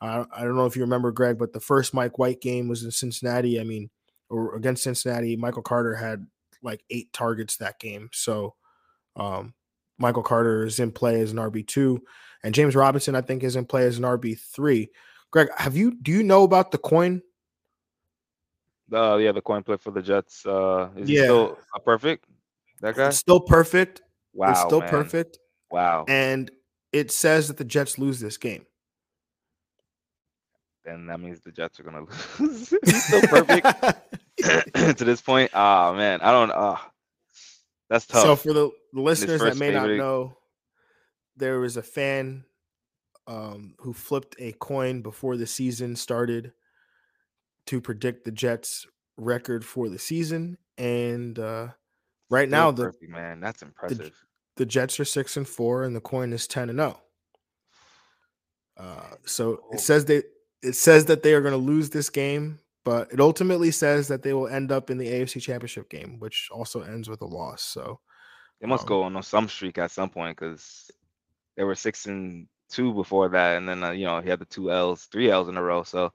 uh, I don't know if you remember Greg, but the first Mike White game was in Cincinnati. I mean, or against Cincinnati, Michael Carter had like eight targets that game. So um, Michael Carter is in play as an RB two, and James Robinson I think is in play as an RB three. Greg, have you do you know about the coin? Uh, yeah, the coin play for the Jets. Uh, is Yeah. still a perfect? That guy. It's still perfect. Wow, it's still man. perfect. Wow. And it says that the Jets lose this game. Then that means the Jets are gonna <laughs> lose. He's still perfect <laughs> <clears throat> to this point. Oh man, I don't. Uh, that's tough. So for the, the listeners that may not know, there was a fan um, who flipped a coin before the season started to predict the Jets' record for the season, and uh, right now the perfect, man, that's impressive. the Jets are six and four, and the coin is ten and zero. Uh, so Oh. it says they it says that they are going to lose this game, but it ultimately says that they will end up in the AFC Championship game, which also ends with a loss. So They must um, go on some streak at some point because they were six and two before that, and then uh, you know he had the two L's, three L's in a row. So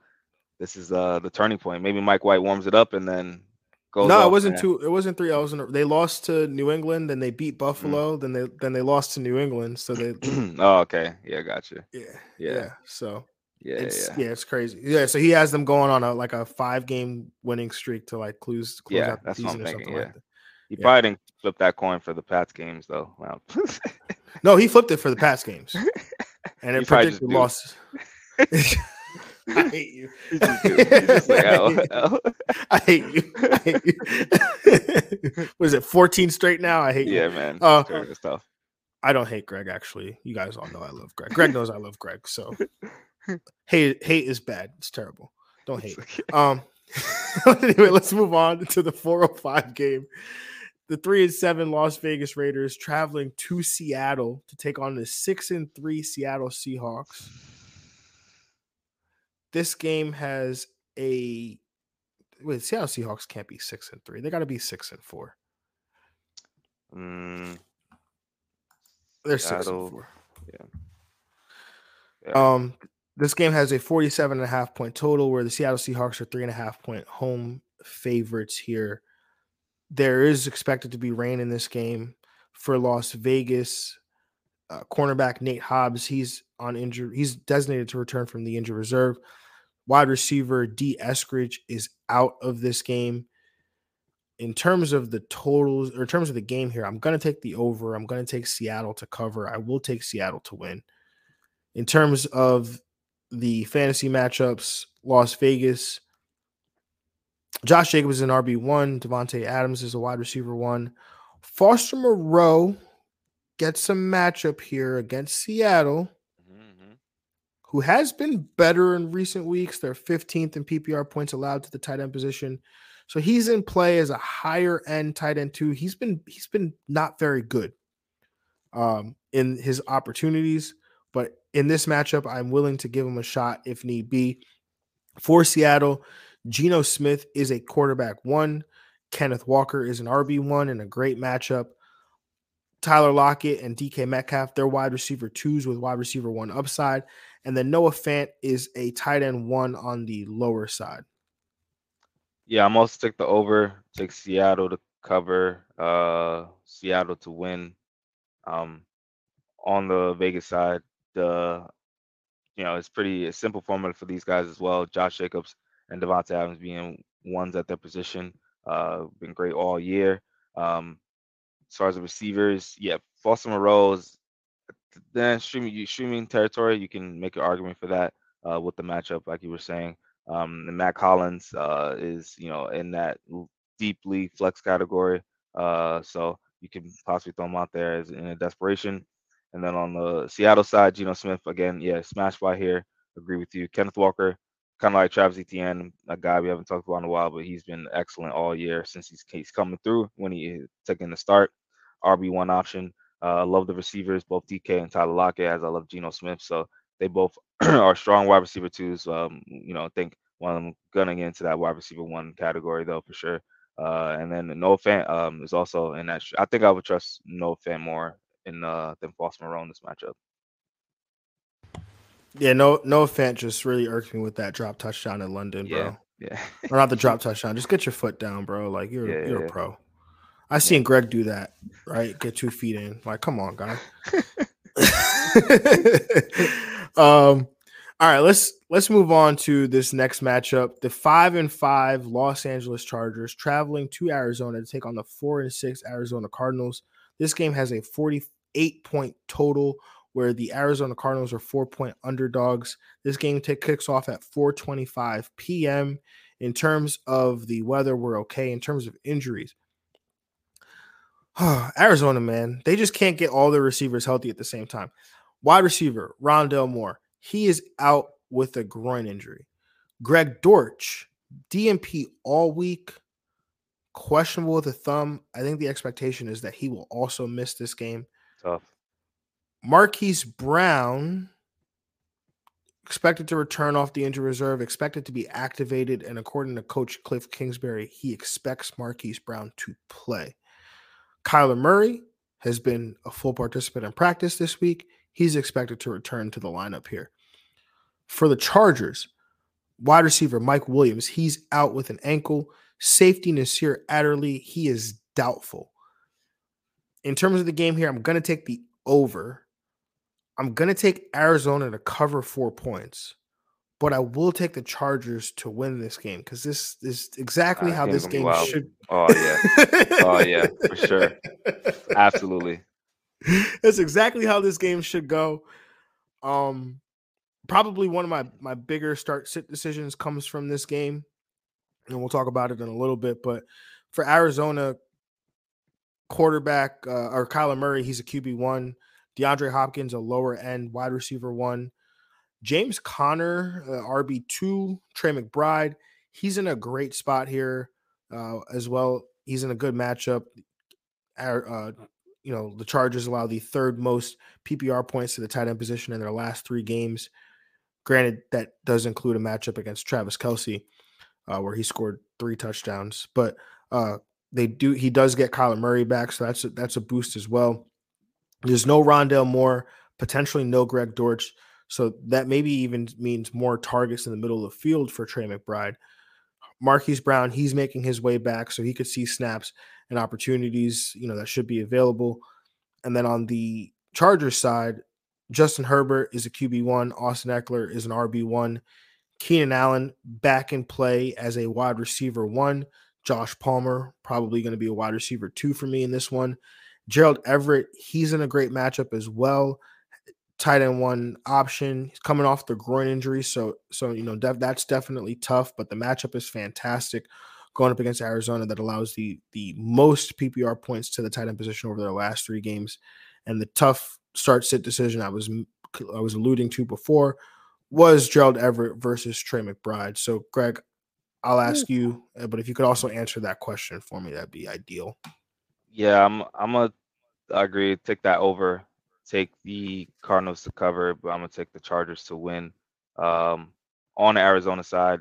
this is uh the turning point. Maybe Mike White warms it up and then goes. no, it wasn't two. It wasn't three L's. In a, they lost to New England, then they beat Buffalo, then they then they lost to New England. So they <clears throat> oh, okay. Yeah, gotcha. yeah Yeah. yeah. So Yeah, it's yeah. yeah. it's crazy. Yeah, so he has them going on a like a five game winning streak to like close close Yeah, out the that's what I'm season or thinking, something yeah. like that. He Yeah. probably didn't flip that coin for the Pats games though. Wow. <laughs> No, he flipped it for the Pats games, <laughs> and it predicted losses. <laughs> I hate you. Just do. He just like, "Oh, oh." I hate you. I hate you. Was it 14 straight now? I hate you. yeah, man. Uh. I don't hate Greg actually. You guys all know I love Greg. Greg knows I love Greg. So hate hate is bad. It's terrible. Don't hate. <laughs> Um <laughs> anyway, let's move on to the 405 game. The three and seven Las Vegas Raiders traveling to Seattle to take on the six and three Seattle Seahawks. This game has a wait, Seattle Seahawks can't be six and three. They gotta be six and four. Mm, They're six and four. yeah. Um, this game has a 47 and a half point total where the Seattle Seahawks are three and a half point home favorites here. There is expected to be rain in this game for Las Vegas. Uh, cornerback Nate Hobbs, he's on injury. He's designated to return from the injured reserve. Wide receiver Dee Eskridge is out of this game. In terms of the totals, or in terms of the game here, I'm going to take the over. I'm going to take Seattle to cover. I will take Seattle to win. In terms of the fantasy matchups, Las Vegas, Josh Jacobs is an RB1. Davante Adams is a wide receiver one. Foster Moreau gets a matchup here against Seattle, Mhm, who has been better in recent weeks. They're 15th in PPR points allowed to the tight end position. So he's in play as a higher end tight end too. He's been he's been not very good um, in his opportunities, in this matchup, I'm willing to give him a shot if need be. For Seattle, Geno Smith is a quarterback one. Kenneth Walker is an RB one in a great matchup. Tyler Lockett and DK Metcalf, they're wide receiver twos with wide receiver one upside. And then Noah Fant is a tight end one on the lower side. Yeah, I'm also take the over. Take Seattle to cover. Uh, Seattle to win. Um, on the Vegas side, the you know it's pretty a simple formula for these guys as well. Josh Jacobs and Davante Adams being ones at their position. Uh, been great all year. Um, as far as the receivers, yeah, Foster Moreau is then streaming streaming territory. You can make an argument for that uh, with the matchup, like you were saying. Um, and Mack Hollins uh, is, you know, in that deeply flex category. Uh, so you can possibly throw him out there as in a desperation. And then on the Seattle side, Geno Smith again, yeah, smash by here. Agree with you. Kenneth Walker, kind of like Travis Etienne, a guy we haven't talked about in a while, but he's been excellent all year since he's, he's coming through when he taking the start. RB one option. Uh, love the receivers, both DK and Tyler Lockett, as I love Geno Smith. So they both <clears throat> are strong wide receiver twos. Um, you know, I think one of them gonna get into that wide receiver one category though for sure. Uh, and then Noah Fant um, is also in that. I think I would trust Noah Fant more in uh, than Foster Moreau in this matchup. Yeah, no, Noah Fant just really irked me with that drop touchdown in London, bro. Yeah, Or not the drop <laughs> touchdown. Just get your foot down, bro. Like you're Yeah, you're yeah. a pro. I seen Greg do that, right? Get two feet in. Like, come on, guy. <laughs> <laughs> um, All right, let's let's move on to this next matchup. The five and five Los Angeles Chargers traveling to Arizona to take on the four and six Arizona Cardinals. This game has a 48 point total where the Arizona Cardinals are four point underdogs. This game t- kicks off at 4:25 p.m. In terms of the weather, we're okay. In terms of injuries, <sighs> Arizona, man, they just can't get all their receivers healthy at the same time. Wide receiver, Rondale Moore, he is out with a groin injury. Greg Dortch, DNP all week, questionable with a thumb. I think the expectation is that he will also miss this game. Tough. Marquise Brown, expected to return off the injury reserve, expected to be activated. And according to Coach Cliff Kingsbury, he expects Marquise Brown to play. Kyler Murray has been a full participant in practice this week. He's expected to return to the lineup here. For the Chargers, wide receiver Mike Williams, he's out with an ankle. Safety Nasir Adderley, he is doubtful. In terms of the game here, I'm going to take the over. I'm going to take Arizona to cover four points, but I will take the Chargers to win this game because this is exactly how this game should. Oh, yeah. oh, yeah, for sure. <laughs> Absolutely. That's exactly how this game should go. Um, probably one of my my bigger start sit decisions comes from this game, and we'll talk about it in a little bit. But for Arizona, quarterback uh, or Kyler Murray, he's a QB one. DeAndre Hopkins, a lower end wide receiver one. James Conner, uh, RB two. Trey McBride, he's in a great spot here uh, as well. He's in a good matchup. Uh, you know, the Chargers allow the third most PPR points to the tight end position in their last three games. Granted, that does include a matchup against Travis Kelce, uh, where he scored three touchdowns. But uh, they do he does get Kyler Murray back, so that's a, that's a boost as well. There's no Rondale Moore, potentially no Greg Dortch, so that maybe even means more targets in the middle of the field for Trey McBride. Marquise Brown, he's making his way back, so he could see snaps and opportunities, you know, that should be available. And then on the Chargers side, Justin Herbert is a QB1, Austin Ekeler is an RB1, Keenan Allen back in play as a wide receiver one. Josh Palmer probably going to be a wide receiver two for me in this one. Gerald Everett, he's in a great matchup as well. Tight end one option. He's coming off the groin injury, so so you know def- that's definitely tough. But the matchup is fantastic going up against Arizona that allows the the most PPR points to the tight end position over their last three games. And the tough start sit decision I was I was alluding to before was Gerald Everett versus Trey McBride. So, Greg, I'll ask you, uh, but if you could also answer that question for me, that'd be ideal. Yeah, I'm I'm a I agree. Take that over. Take the Cardinals to cover, but I'm gonna take the Chargers to win. Um, on the Arizona side,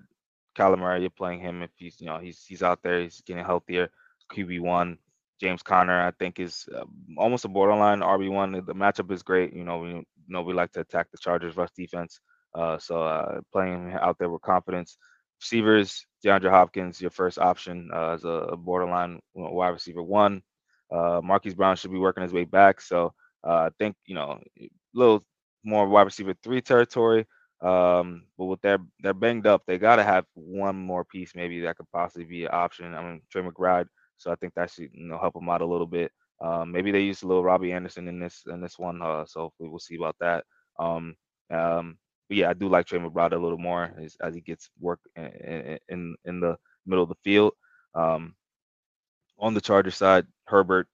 Kyler Murray, you're playing him if he's you know he's he's out there, he's getting healthier. QB one. James Conner, I think, is uh, almost a borderline RB one. The matchup is great. You know, we you know we like to attack the Chargers' rush defense. Uh, so uh, playing out there with confidence. Receivers, DeAndre Hopkins, your first option uh, as a borderline wide receiver one. Uh, Marquise Brown should be working his way back. So uh, I think, you know, a little more wide receiver three territory. Um, but with their they're banged up, they got to have one more piece maybe that could possibly be an option. I mean, Trey McBride. So I think that should you know help them out a little bit. Um, maybe they use a little Robbie Anderson in this in this one. Uh, so we will see about that. Um, um, yeah, I do like Trey McBride a little more as, as he gets work in, in, in the middle of the field. Um, on the Charger side, Herbert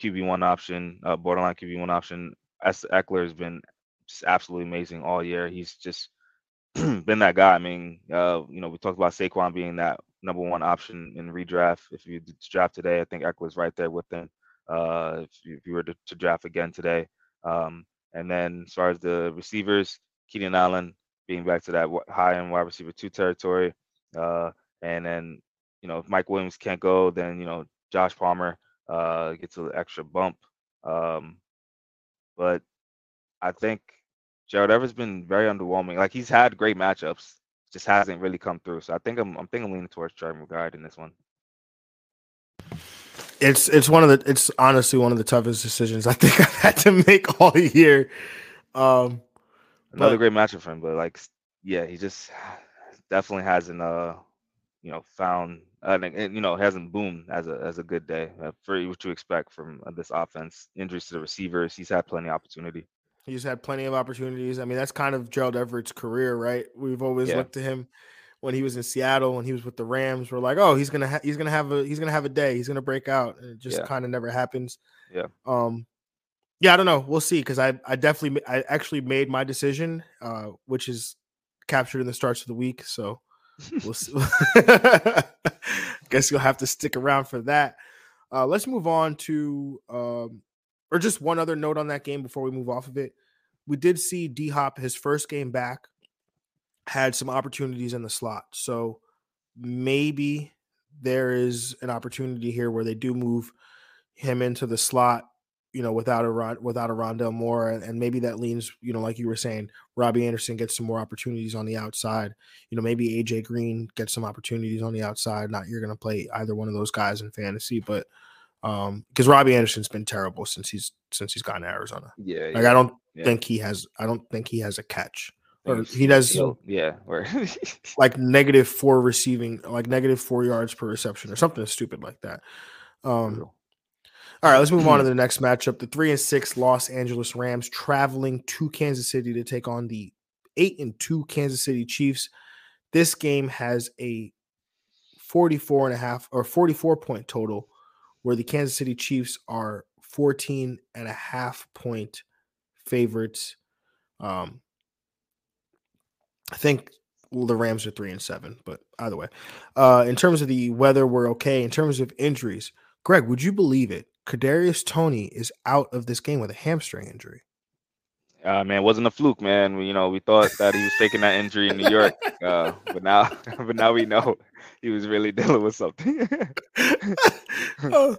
QB one option, uh, borderline QB one option. S. Ekeler has been just absolutely amazing all year. He's just <clears throat> been that guy. I mean, uh, you know, we talked about Saquon being that number one option in redraft. If you draft today, I think Ekeler's right there with him. Uh, if, you, if you were to, to, draft again today, um, and then as far as the receivers, Keenan Allen being back to that high end wide receiver two territory. Uh, and then, you know, if Mike Williams can't go, then, you know, Josh Palmer uh, gets an extra bump. Um, but I think Gerald Everett's been very underwhelming. Like he's had great matchups, just hasn't really come through. So I think I'm I'm thinking leaning towards Trey McBride in this one. It's it's one of the it's honestly one of the toughest decisions I think I've had to <laughs> make all year. Um, Another but, great matchup for him, but like yeah, he just <sighs> definitely hasn't uh you know found uh, and, you know hasn't boomed as a as a good day uh, for what you expect from uh, this offense. Injuries to the receivers, he's had plenty of opportunity. He's had plenty of opportunities. I mean, that's kind of Gerald Everett's career, right? We've always yeah. looked to him when he was in Seattle when he was with the Rams. We're like, oh, he's gonna ha- he's gonna have a he's gonna have a day. He's gonna break out. And it just yeah. kind of never happens. Yeah. Um. Yeah, I don't know. We'll see. Because I I definitely I actually made my decision, uh, which is captured in the starts of the week. So we'll see. <laughs> <laughs> Guess you'll have to stick around for that. Uh, let's move on to um, or just one other note on that game before we move off of it. We did see D Hop his first game back had some opportunities in the slot. So maybe there is an opportunity here where they do move him into the slot, you know, without a without a Rondale Moore, and, and maybe that leans, you know, like you were saying, Robbie Anderson gets some more opportunities on the outside. You know, maybe AJ Green gets some opportunities on the outside. Not you're going to play either one of those guys in fantasy, but um because Robbie Anderson's been terrible since he's since he's gotten to Arizona. Yeah, like yeah, I don't yeah. think he has I don't think he has a catch or he does yeah or <laughs> like negative four receiving like negative four yards per reception or something stupid like that um all right let's move on to the next matchup the three and six los angeles rams traveling to kansas city to take on the eight and two kansas city chiefs this game has a 44 and a half or 44 point total where the kansas city chiefs are 14 and a half point favorites um I think the Rams are three and seven, but either way, uh, in terms of the weather, we're okay. In terms of injuries, Greg, would you believe it? Kadarius Toney is out of this game with a hamstring injury. Uh, man, wasn't a fluke, man. We, you know, we thought that he was taking that injury in New York, <laughs> uh, but now, <laughs> but now we know <laughs> he was really dealing with something. uh,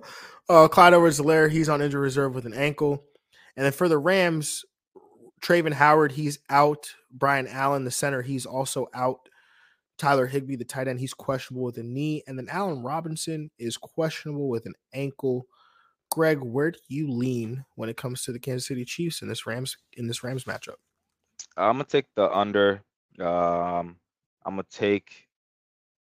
uh, Clyde Edwards-Helaire, he's on injury reserve with an ankle, and then for the Rams, Travin Howard, he's out. Brian Allen, the center, he's also out. Tyler Higbee, the tight end, he's questionable with a knee. And then Allen Robinson is questionable with an ankle. Greg, where do you lean when it comes to the Kansas City Chiefs in this Rams in this Rams matchup? I'm gonna take the under. Um, I'm gonna take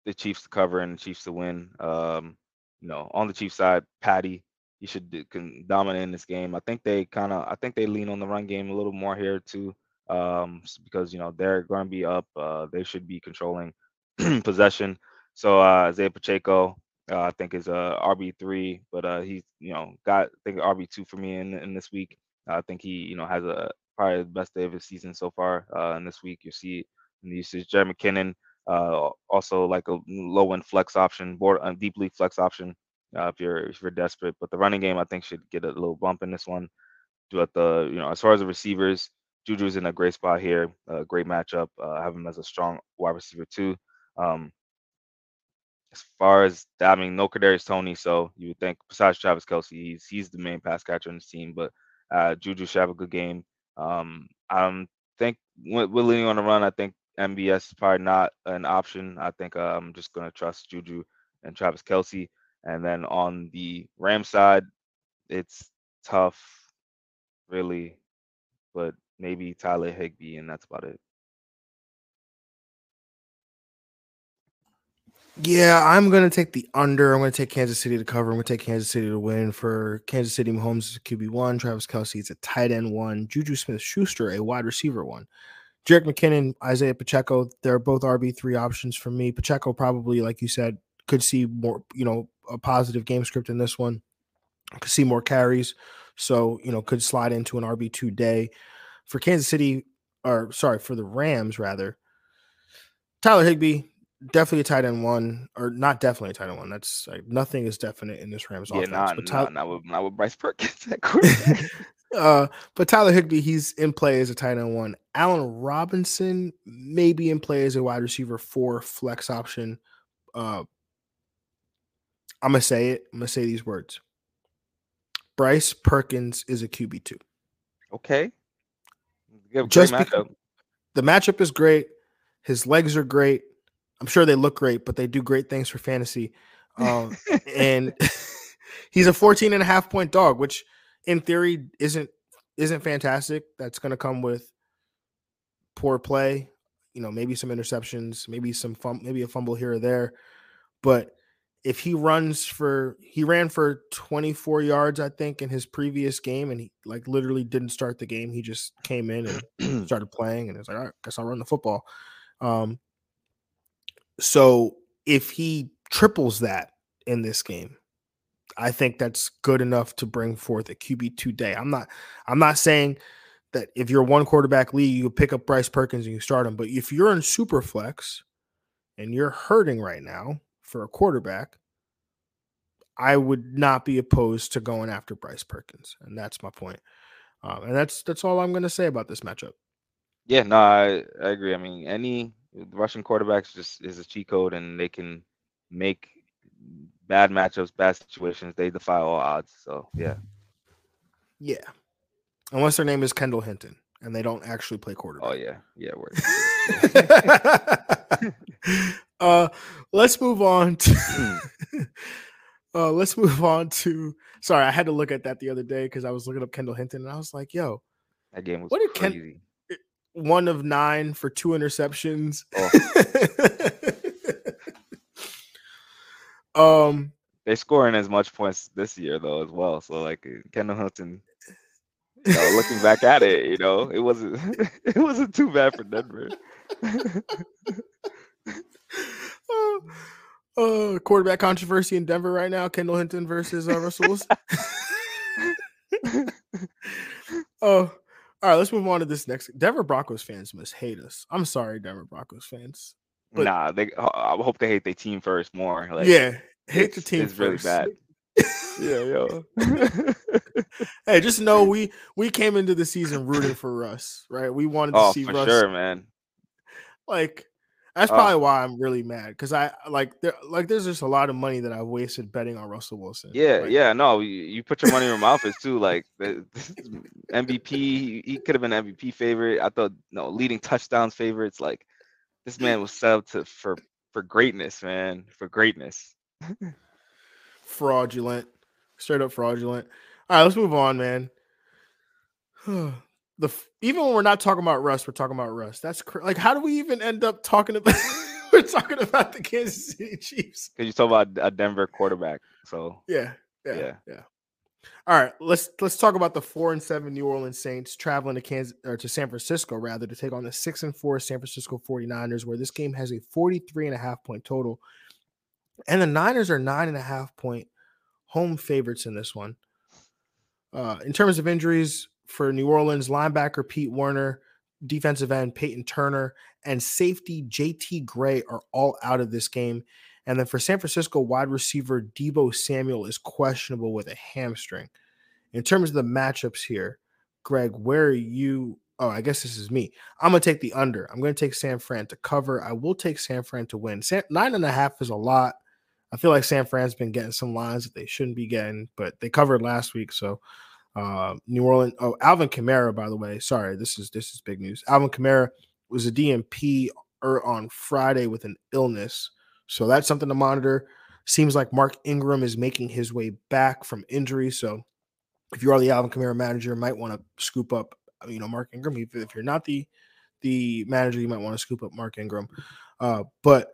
the Chiefs to cover and the Chiefs to win. Um, you know, on the Chiefs side, Patty, you should do, can dominate in this game. I think they kind of I think they lean on the run game a little more here too, um, because you know they're going to be up. Uh, they should be controlling <clears throat> possession. So uh, Isaiah Pacheco, uh, I think is a RB three, but uh, he's you know got I think RB two for me in in this week. I think he you know has a probably the best day of his season so far. Uh, in this week, you see in the usage, Jerick McKinnon, uh, also like a low end flex option, board a deeply flex option uh, if you're if you're desperate. But the running game, I think, should get a little bump in this one. At the you know as far as the receivers, Juju's in a great spot here. Uh, great matchup. Uh, have him as a strong wide receiver too. Um, as far as I mean, no Kadarius Toney, so you would think besides Travis Kelce, he's he's the main pass catcher on the team. But uh, Juju should have a good game. Um, I think we're leaning on the run. I think MVS is probably not an option. I think uh, I'm just gonna trust Juju and Travis Kelce. And then on the Ram side, it's tough, really, but maybe Tyler Higbee, and that's about it. Yeah, I'm gonna take the under. I'm gonna take Kansas City to cover. I'm gonna take Kansas City to win. For Kansas City, Mahomes is QB one. Travis Kelce is a tight end one. Juju Smith Schuster a wide receiver one. Jerick McKinnon, Isaiah Pacheco, they're both RB three options for me. Pacheco probably, like you said, could see more, you know, a positive game script in this one. Could see more carries. So, you know, could slide into an RB2 day. For Kansas City, or sorry, for the Rams, rather, Tyler Higbee, definitely a tight end one, or not definitely a tight end one. That's like nothing is definite in this Rams yeah, offense. Not, but Tyler, not, with, not with Bryce Perkins <laughs> <laughs> uh, but Tyler Higbee, he's in play as a tight end one. Allen Robinson may be in play as a wide receiver four flex option. Uh, I'm gonna say it. I'm gonna say these words. Bryce Perkins is a QB two. Okay. Just matchup. the matchup is great. His legs are great. I'm sure they look great, but they do great things for fantasy. Um, and <laughs> <laughs> he's a 14 and a half point dog, which in theory isn't isn't fantastic. That's going to come with poor play. you know, maybe some interceptions, maybe some fum- maybe a fumble here or there. But if he runs for he ran for 24 yards, I think, in his previous game, and he like literally didn't start the game. He just came in and <clears throat> started playing, and it's like, I guess I'll run the football. Um, so if he triples that in this game, I think that's good enough to bring forth a QB two day. I'm not I'm not saying that if you're one quarterback league, you pick up Bryce Perkins and you start him. But if you're in super flex and you're hurting right now for a quarterback, I would not be opposed to going after Bryce Perkins, and that's my point. Um, and that's that's all I'm to say about this matchup. Yeah, no, I, I agree. I mean, any Russian quarterbacks just is a cheat code, and they can make bad matchups, bad situations. They defy all odds. So yeah, yeah. Unless their name is Kendall Hinton and they don't actually play quarterback. Oh yeah, yeah. We <laughs> uh, let's move on to. <laughs> Uh, let's move on to. Sorry, I had to look at that the other day because I was looking up Kendall Hinton and I was like, "Yo, that game was what did crazy." Ken, one of nine for two interceptions. Oh. <laughs> um, they're scoring as much points this year though as well. So like Kendall Hinton you know, looking back at it, you know, it wasn't <laughs> it wasn't too bad for Denver. <laughs> uh, uh, quarterback controversy in Denver right now: Kendall Hinton versus uh, Russell oh, all right. Let's move on to this next. Denver Broncos fans must hate us. I'm sorry, Denver Broncos fans. But, nah, they. I hope they hate their team first more. Like, yeah, hate the team. It's first. really bad <laughs> yeah, yo. <laughs> hey, just know we we came into the season rooting for Russ, right? We wanted to oh, see for Russ. Sure, man. Like that's oh. probably why I'm really mad because I like there like there's just a lot of money that I wasted betting on Russell Wilson. Yeah, like, yeah, no, you, you, put your money in your mouth is too. Like <laughs> MVP, he, he could have been MVP favorite. I thought no leading touchdowns favorites. Like this man was set up to for for greatness, man, for greatness. <laughs> Fraudulent. Straight up fraudulent. All right, let's move on, man. <sighs> the even when we're not talking about Russ, we're talking about Russ. That's cr- like, how do we even end up talking about? <laughs> we're talking about the Kansas City Chiefs because you talk about a Denver quarterback. So yeah, yeah, yeah, yeah. All right, let's let's talk about the four and seven New Orleans Saints traveling to Kansas or to San Francisco rather to take on the six and four San Francisco 49ers, where this game has a 43 and a half point total. And the Niners are nine and a half point home favorites in this one. Uh, in terms of injuries for New Orleans, linebacker Pete Werner, defensive end Peyton Turner, and safety JT Gray are all out of this game. And then for San Francisco, wide receiver Deebo Samuel is questionable with a hamstring. In terms of the matchups here, Greg, where are you? Oh, I guess this is me. I'm gonna take the under. I'm gonna take San Fran to cover. I will take San Fran to win. San, nine and a half is a lot. I feel like San Fran's been getting some lines that they shouldn't be getting, but they covered last week. So uh, New Orleans. Oh, Alvin Kamara, by the way. Sorry, this is this is big news. Alvin Kamara was a er, on Friday with an illness, so that's something to monitor. Seems like Mark Ingram is making his way back from injury. So if you are the Alvin Kamara manager, might want to scoop up, you know, Mark Ingram. If, if you're not the the manager, you might want to scoop up Mark Ingram. Uh, but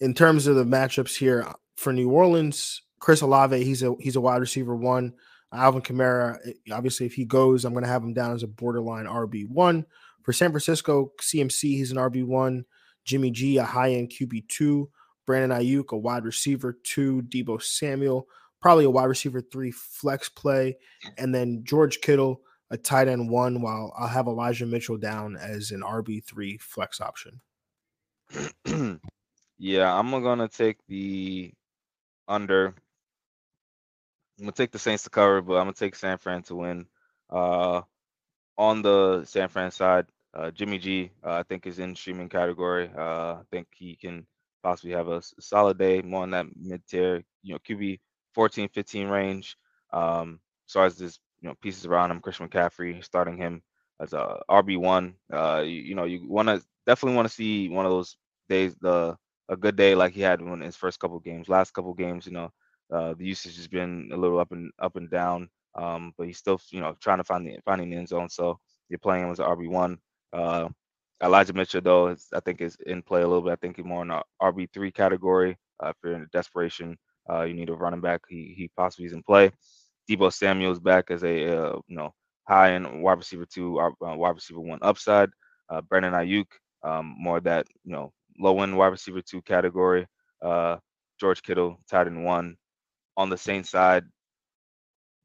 in terms of the matchups here, for New Orleans, Chris Olave, he's a he's a wide receiver one. Alvin Kamara, eh, obviously, if he goes, I'm going to have him down as a borderline RB one. For San Francisco, CMC, he's an RB one. Jimmy G, a high end QB two. Brandon Aiyuk, a wide receiver two. Deebo Samuel, probably a wide receiver three flex play, and then George Kittle, a tight end one. While I'll have Elijah Mitchell down as an RB three flex option. <clears throat> yeah, I'm gonna take the under. I'm gonna take the Saints to cover, but I'm gonna take San Fran to win. Uh, on the San Fran side, uh, Jimmy G, uh, I think is in streaming category. Uh, I think he can possibly have a solid day, more in that mid tier, you know, QB 14, 15 range. Um, as far as this, you know, pieces around him, Christian McCaffrey, starting him as a RB one. Uh, you, you know, you want to definitely want to see one of those days, the a good day like he had in his first couple games. Last couple games, you know, uh, the usage has been a little up and up and down. Um, but he's still, you know, trying to find the finding the end zone. So you're playing him as RB one. Uh, Elijah Mitchell, though, is, I think is in play a little bit. I think he's more in the RB three category. Uh, if you're in desperation, uh, you need a running back. He he possibly is in play. Deebo Samuel's back as a uh, you know high end wide receiver two, uh, wide receiver one upside. Uh, Brandon Aiyuk, um, more that you know low end wide receiver two category. George Kittle, tight end one. On the same side,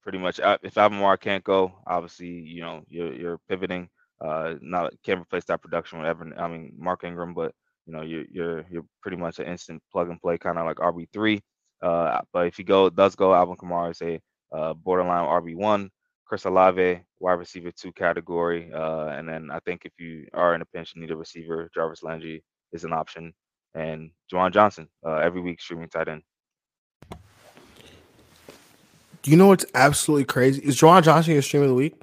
pretty much. Uh, if Alvin can't go, obviously you know you're you're pivoting. Uh, not can't replace that production with Evan. I mean Mark Ingram, but you know you're you're you're pretty much an instant plug and play kind of like RB three. Uh, but if he go does go, Alvin Kamara is a uh, borderline RB one. Chris Olave, wide receiver two category, uh, and then I think if you are in a pinch and need a receiver, Jarvis Landry is an option, and Juwan Johnson uh, every week streaming tight end. Do you know what's absolutely crazy? Is Juwan Johnson your stream of the week?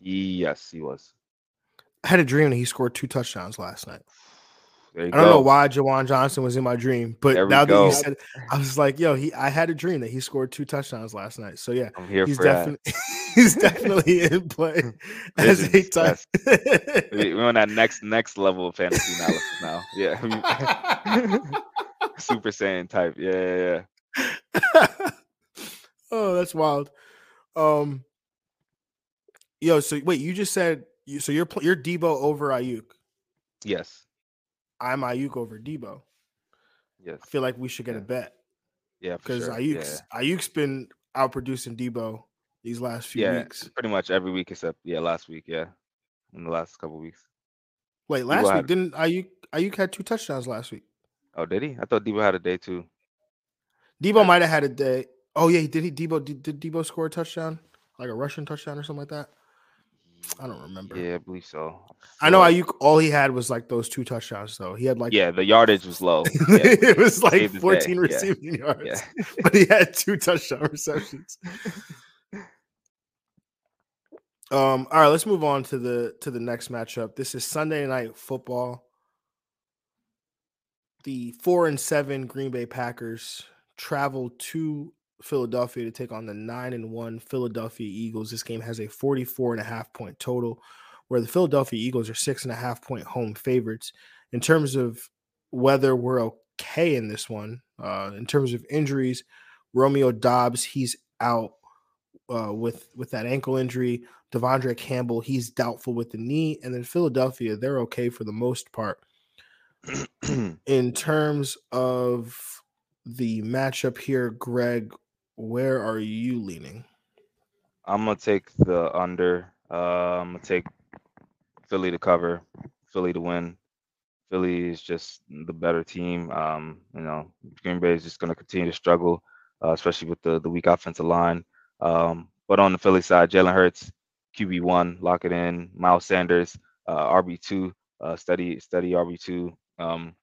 Yes, he was. I had a dream that he scored two touchdowns last night. I don't go. know why Juwan Johnson was in my dream, but There now that you said, I was like, "Yo, he." I had a dream that he scored two touchdowns last night. So yeah, I'm here he's for that. definitely <laughs> he's definitely in play <laughs> as a. We- We're on that next next level of fantasy analysis now. Yeah, <laughs> Super Saiyan type. Yeah, yeah, yeah. Oh, that's wild. Um, yo, so wait, you just said you so you're you're Deebo over Aiyuk. Yes, I'm Aiyuk over Deebo. yes, I feel like we should get a bet yeah. because sure. Aiyuk's Aiyuk's been outproducing Deebo these last few yeah, yeah, weeks. pretty much every week except yeah, last week. Yeah, in the last couple weeks. Wait, last week had- didn't Aiyuk Aiyuk had two touchdowns last week? Oh, did he? I thought Deebo had a day too. Deebo Yeah. might have had a day. Oh yeah, did he? Deebo did, did Deebo score a touchdown, like a Russian touchdown or something like that? I don't remember. Yeah, I believe so. I know Aiyuk. All he had was like those two touchdowns, though. He had like Yeah, the yardage was low. <laughs> Yeah, it was like day, 14 yeah, receiving yards, yeah. but he had two touchdown receptions. Um, all right, let's move on to the to the next matchup. This is Sunday night football. The four and seven Green Bay Packers travel to Philadelphia to take on the nine and one Philadelphia Eagles. This game has a 44 and a half point total, where the Philadelphia Eagles are six and a half point home favorites. In terms of whether we're okay in this one, uh, in terms of injuries, Romeo Doubs, he's out uh, with with that ankle injury. De'Vondre Campbell, he's doubtful with the knee, and then Philadelphia, they're okay for the most part. <clears throat> In terms of the matchup here, Greg, where are you leaning? I'm gonna take the under. Uh, I'm gonna take Philly to cover, Philly to win. Philly is just the better team. Um, you know, Green Bay is just gonna continue to struggle, uh, especially with the the weak offensive line. Um, but on the Philly side, Jalen Hurts, QB one, lock it in. Miles Sanders, uh, RB two, uh, steady steady RB two. Um,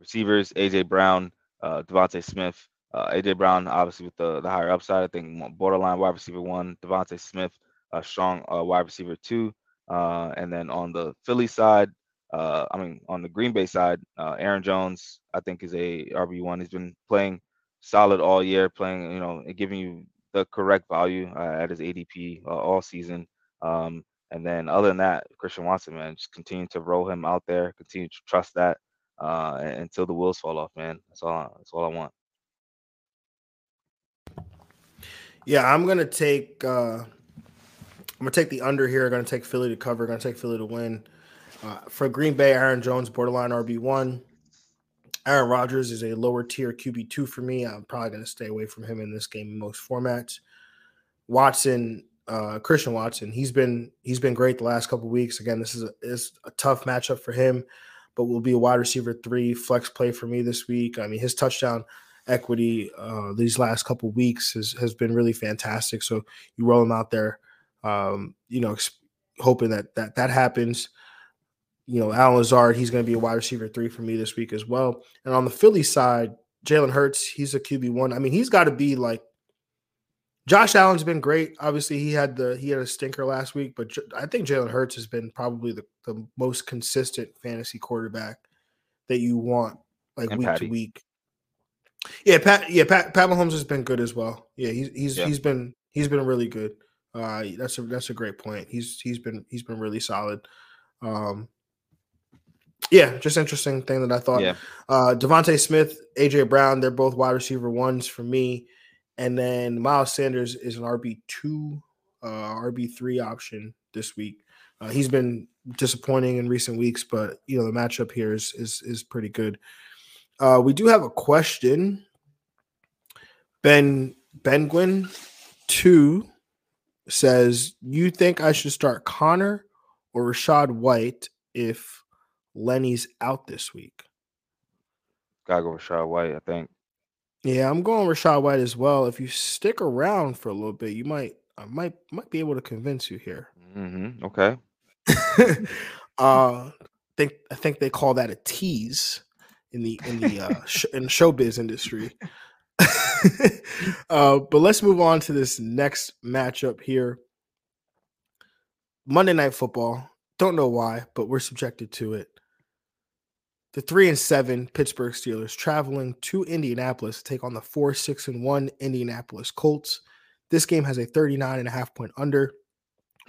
receivers, AJ Brown, uh, DeVonta Smith. Uh, AJ Brown, obviously with the, the higher upside, I think borderline wide receiver one. DeVonta Smith, a strong uh, wide receiver two. Uh, and then on the Philly side, uh, I mean on the Green Bay side, uh, Aaron Jones, I think is a RB one. He's been playing solid all year, playing you know giving you the correct value uh, at his ADP all season. Um, and then other than that, Christian Watson, man, just continue to roll him out there, continue to trust that until the wheels fall off, man. That's all. That's all I want. Yeah, I'm gonna take uh I'm gonna take the under here. I'm gonna take Philly to cover, I'm gonna take Philly to win. Uh, for Green Bay, Aaron Jones, borderline RB one. Aaron Rodgers is a lower tier QB two for me. I'm probably gonna stay away from him in this game in most formats. Watson, uh, Christian Watson, he's been he's been great the last couple weeks. Again, this is a is a tough matchup for him, but will be a wide receiver three flex play for me this week. I mean, his touchdown equity uh, these last couple weeks has, has been really fantastic. So you roll them out there, um, you know, ex- hoping that that that happens. You know, Allen Lazard, he's going to be a wide receiver three for me this week as well. And on the Philly side, Jalen Hurts, he's a QB one. I mean, he's got to be like Josh Allen's been great. Obviously, he had the he had a stinker last week, but J- I think Jalen Hurts has been probably the, the most consistent fantasy quarterback that you want like And week Patty. to week. Yeah, Pat. Yeah, Pat. Pat Mahomes has been good as well. Yeah, he's he's Yeah. he's been he's been really good. Uh, that's a that's a great point. He's he's been he's been really solid. Um, yeah, just interesting thing that I thought. Yeah. Uh, DeVonta Smith, AJ Brown, they're both wide receiver ones for me, and then Miles Sanders is an RB two, uh, RB three option this week. Uh, he's been disappointing in recent weeks, but you know the matchup here is is is pretty good. Uh, we do have a question. Ben Benguin two says, "You think I should start Conner or Rachaad White if Lenny's out this week?" Gotta go Rachaad White, I think. Yeah, I'm going Rachaad White as well. If you stick around for a little bit, you might I might might be able to convince you here. Mm-hmm. Okay. <laughs> uh think I think they call that a tease in the in the uh sh- in showbiz industry. <laughs> uh but let's move on to this next matchup here. Monday night football. Don't know why, but we're subjected to it. The three and seven Pittsburgh Steelers traveling to Indianapolis to take on the four, six, and one Indianapolis Colts. This game has a 39 and a half point under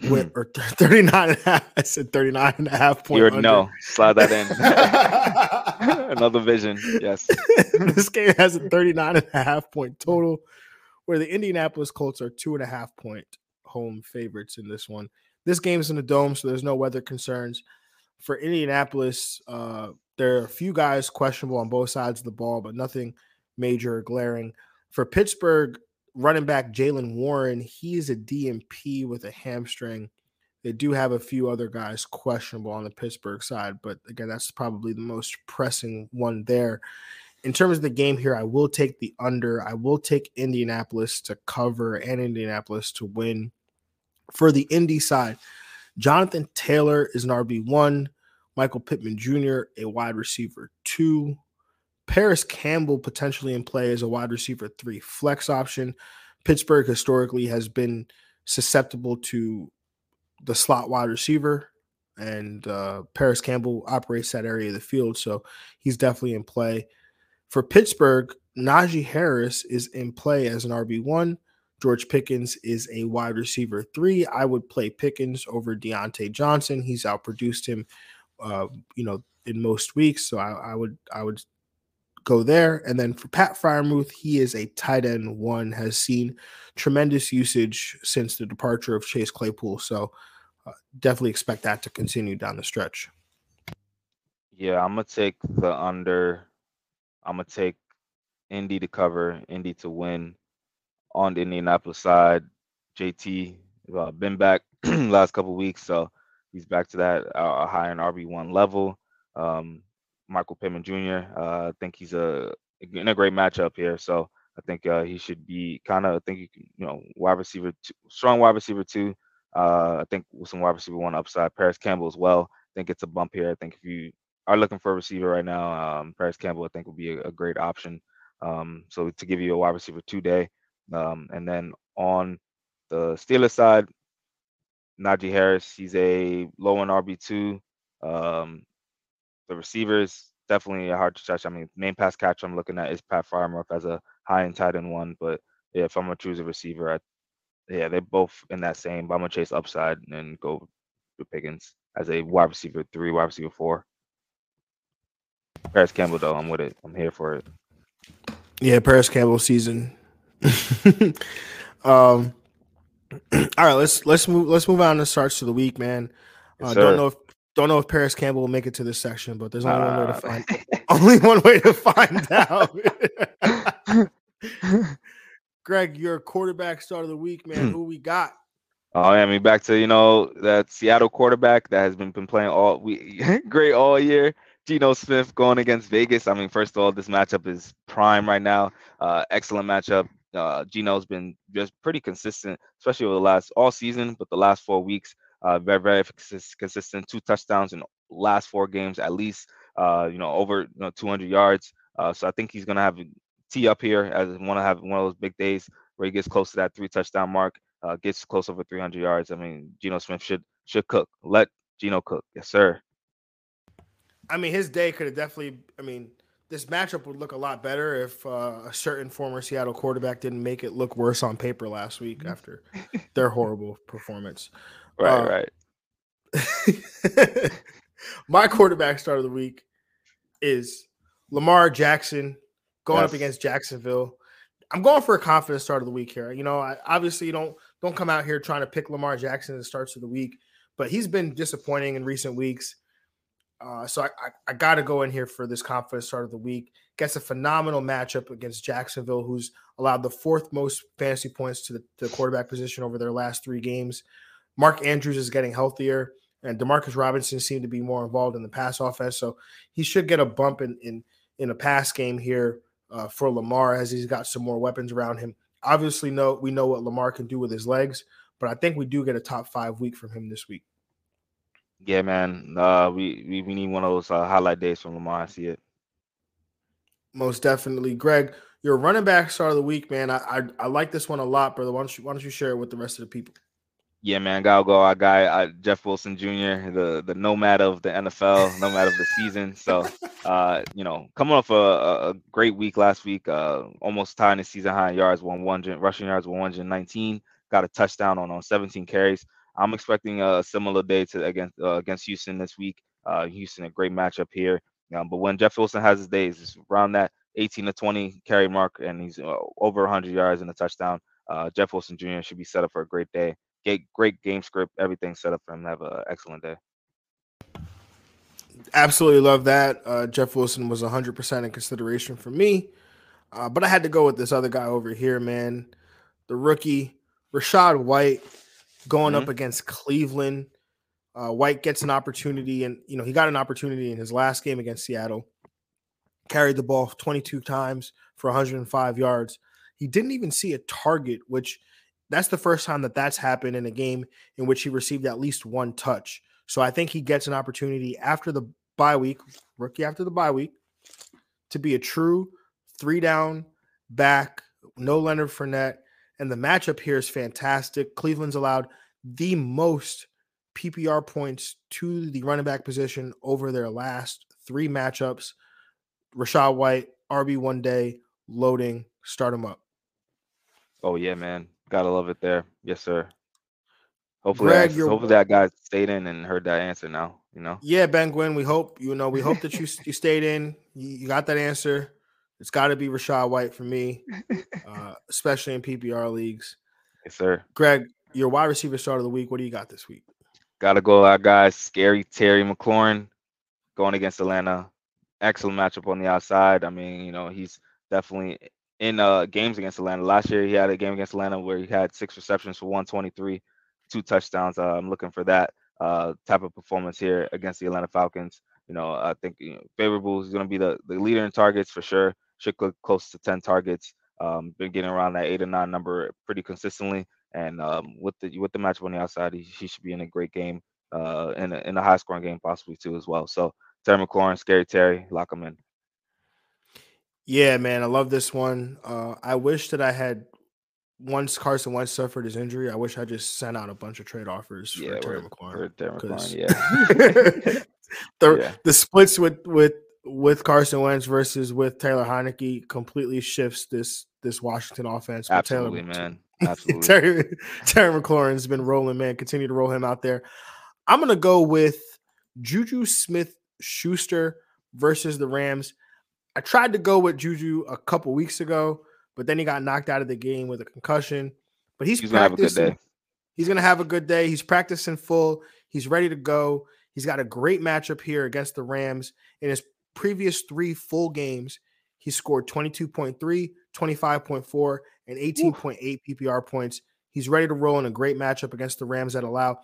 with or <laughs> 39 and a half. I said 39 and a half point. You under. know. Slide that in. <laughs> Another vision. Yes. <laughs> this game has a 39 and a half point total, where the Indianapolis Colts are two and a half point home favorites in this one. This game is in the dome, so there's no weather concerns. For Indianapolis, uh, there are a few guys questionable on both sides of the ball, but nothing major or glaring. For Pittsburgh, running back Jaylen Warren, he's a DNP with a hamstring. They do have a few other guys questionable on the Pittsburgh side, but again, that's probably the most pressing one there. In terms of the game here, I will take the under. I will take Indianapolis to cover and Indianapolis to win. For the Indy side, Jonathan Taylor is an RB1, Michael Pittman Jr., a wide receiver two, Parris Campbell potentially in play as a wide receiver three flex option. Pittsburgh historically has been susceptible to the slot wide receiver, and uh, Parris Campbell operates that area of the field, so he's definitely in play. For Pittsburgh, Najee Harris is in play as an RB one. George Pickens is a wide receiver three. I would play Pickens over Diontae Johnson. He's outproduced him, uh, you know, in most weeks. So I, I would I would go there. And then for Pat Freiermuth, he is a tight end one, has seen tremendous usage since the departure of Chase Claypool. So uh, definitely expect that to continue down the stretch. Yeah, I'm gonna take the under. I'm gonna take Indy to cover, Indy to win on the Indianapolis side. JT uh, been back <clears throat> last couple weeks, so he's back to that uh, high in RB one level. Um, Michael Pittman Jr. Uh, I think he's a in a great matchup here, so I think uh, he should be kind of. I think you, you know wide receiver, two, strong wide receiver two. Uh, I think with some wide receiver one upside, Parris Campbell as well. I think it's a bump here. I think if you are looking for a receiver right now, um, Parris Campbell I think would be a, a great option. Um, so to give you a wide receiver two day, um, and then on the Steelers side, Najee Harris, he's a low end RB two. Um, the receivers definitely a hard to touch. I mean, main pass catcher I'm looking at is Pat Freiermuth as a high and tight end one, but yeah, if I'm gonna choose a receiver, I, yeah, they're both in that same. But I'm gonna chase upside and go with Pickens as a wide receiver three, wide receiver four. Parris Campbell though, I'm with it. I'm here for it. Yeah, Parris Campbell season. <laughs> um, <clears throat> all right, let's let's move let's move on to starts to the week, man. Yes, uh, don't know if don't know if Parris Campbell will make it to this section, but there's only one way to Uh, find <laughs> only one way to find out. <laughs> Greg, your quarterback start of the week, man. Who we got? Oh, yeah, I mean, back to you know that Seattle quarterback that has been been playing all we <laughs> great all year. Geno Smith going against Vegas. I mean, first of all, this matchup is prime right now. Uh, excellent matchup. Uh, Geno's been just pretty consistent, especially over the last all season, but the last four weeks, uh, very very consistent. Two touchdowns in last four games at least. Uh, you know, over you know 200 yards. Uh, so I think he's gonna have a tee up here as want to have one of those big days where he gets close to that three touchdown mark. Uh, gets close over 300 yards. I mean, Geno Smith should should cook. Let Geno cook. Yes, sir. I mean, his day could have definitely. I mean, this matchup would look a lot better if uh, a certain former Seattle quarterback didn't make it look worse on paper last week after their horrible performance. Right, Uh, right. <laughs> my quarterback start of the week is Lamar Jackson going yes. up against Jacksonville. I'm going for a confident start of the week here. You know, I obviously don't don't come out here trying to pick Lamar Jackson as starts of the week, but he's been disappointing in recent weeks. Uh, so I, I, I got to go in here for this confident start of the week. Gets a phenomenal matchup against Jacksonville, who's allowed the fourth most fantasy points to the, to the quarterback position over their last three games. Mark Andrews is getting healthier, and Demarcus Robinson seemed to be more involved in the pass offense, so he should get a bump in in, in a pass game here uh, for Lamar as he's got some more weapons around him. Obviously, know we know what Lamar can do with his legs, but I think we do get a top five week from him this week. Yeah, man. Uh, we, we we need one of those uh, highlight days from Lamar. I see it. Most definitely, Greg. Your running back start of the week, man. I, I, I like this one a lot, brother. Why don't you why don't you share it with the rest of the people? Yeah, man, gotta go. Our guy uh, Jeff Wilson Jr., the the nomad of the NFL, nomad of the season. So, <laughs> uh, you know, coming off a, a great week last week, uh, almost tying the season high in yards, 100 rushing yards, 119. Got a touchdown on on 17 carries. I'm expecting a similar day to against uh, against Houston this week. Uh, Houston, a great matchup here. Um, but when Jeff Wilson has his days, it's around that 18 to 20 carry mark, and he's uh, over 100 yards and a touchdown. Uh, Jeff Wilson Jr. should be set up for a great day great game script, everything set up for him to have an excellent day. Absolutely love that. Uh, Jeff Wilson was 100% in consideration for me, uh, but I had to go with this other guy over here, man. The rookie, Rachaad White, going mm-hmm. up against Cleveland. Uh, White gets an opportunity, and you know he got an opportunity in his last game against Seattle. Carried the ball 22 times for 105 yards. He didn't even see a target, which – that's the first time that that's happened in a game in which he received at least one touch. So I think he gets an opportunity after the bye week, rookie after the bye week, to be a true three down back, no Leonard Fournette. And the matchup here is fantastic. Cleveland's allowed the most PPR points to the running back position over their last three matchups. Rachaad White, RB one day, loading, start him up. Oh, yeah, man. Gotta love it there. Yes, sir. Hopefully, Greg, that, hopefully that guy stayed in and heard that answer now. You know. Yeah, Ben Gwynn. We hope you know. We hope that you <laughs> you stayed in. You, you got that answer. It's got to be Rachaad White for me, <laughs> uh, especially in PPR leagues. Yes, sir. Greg, your wide receiver start of the week. What do you got this week? Got to go our guys, scary Terry McLaurin, going against Atlanta. Excellent matchup on the outside. I mean, you know, he's definitely in uh games against Atlanta. Last year he had a game against Atlanta where he had six receptions for 123, two touchdowns. Uh, I'm looking for that uh type of performance here against the Atlanta Falcons. You know, I think you know, favorable is going to be the, the leader in targets for sure. Should go close to 10 targets. Um, been getting around that eight or nine number pretty consistently. And um, with the with the matchup on the outside, he, he should be in a great game, uh, in a, in a high scoring game possibly too as well. So Terry McLaurin, Scary Terry, lock him in. Yeah, man, I love this one. Uh, I wish that I had once Carson Wentz suffered his injury. I wish I just sent out a bunch of trade offers for yeah, Terry McLaurin. <laughs> Yeah. <laughs> the yeah. the splits with with with Carson Wentz versus with Taylor Heinicke completely shifts this this Washington offense. Absolutely, Taylor, man. <laughs> Absolutely. Terry, Terry McLaurin's been rolling, man. Continue to roll him out there. I'm gonna go with Juju Smith Schuster versus the Rams. I tried to go with Juju a couple weeks ago, but then he got knocked out of the game with a concussion. But he's, he's practicing. Gonna he's gonna have a good day. He's practicing full. He's ready to go. He's got a great matchup here against the Rams. In his previous three full games, he scored 22.3, 25.4, and 18.8 PPR points. He's ready to roll in a great matchup against the Rams that allow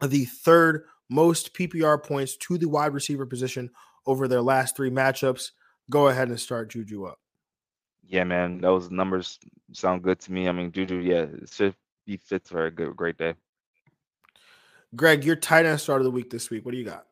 the third most PPR points to the wide receiver position over their last three matchups go ahead and start Juju up. Yeah, man, those numbers sound good to me. I mean, Juju, yeah, it should be fit for a good, great day. Greg, your tight end start of the week this week. What do you got?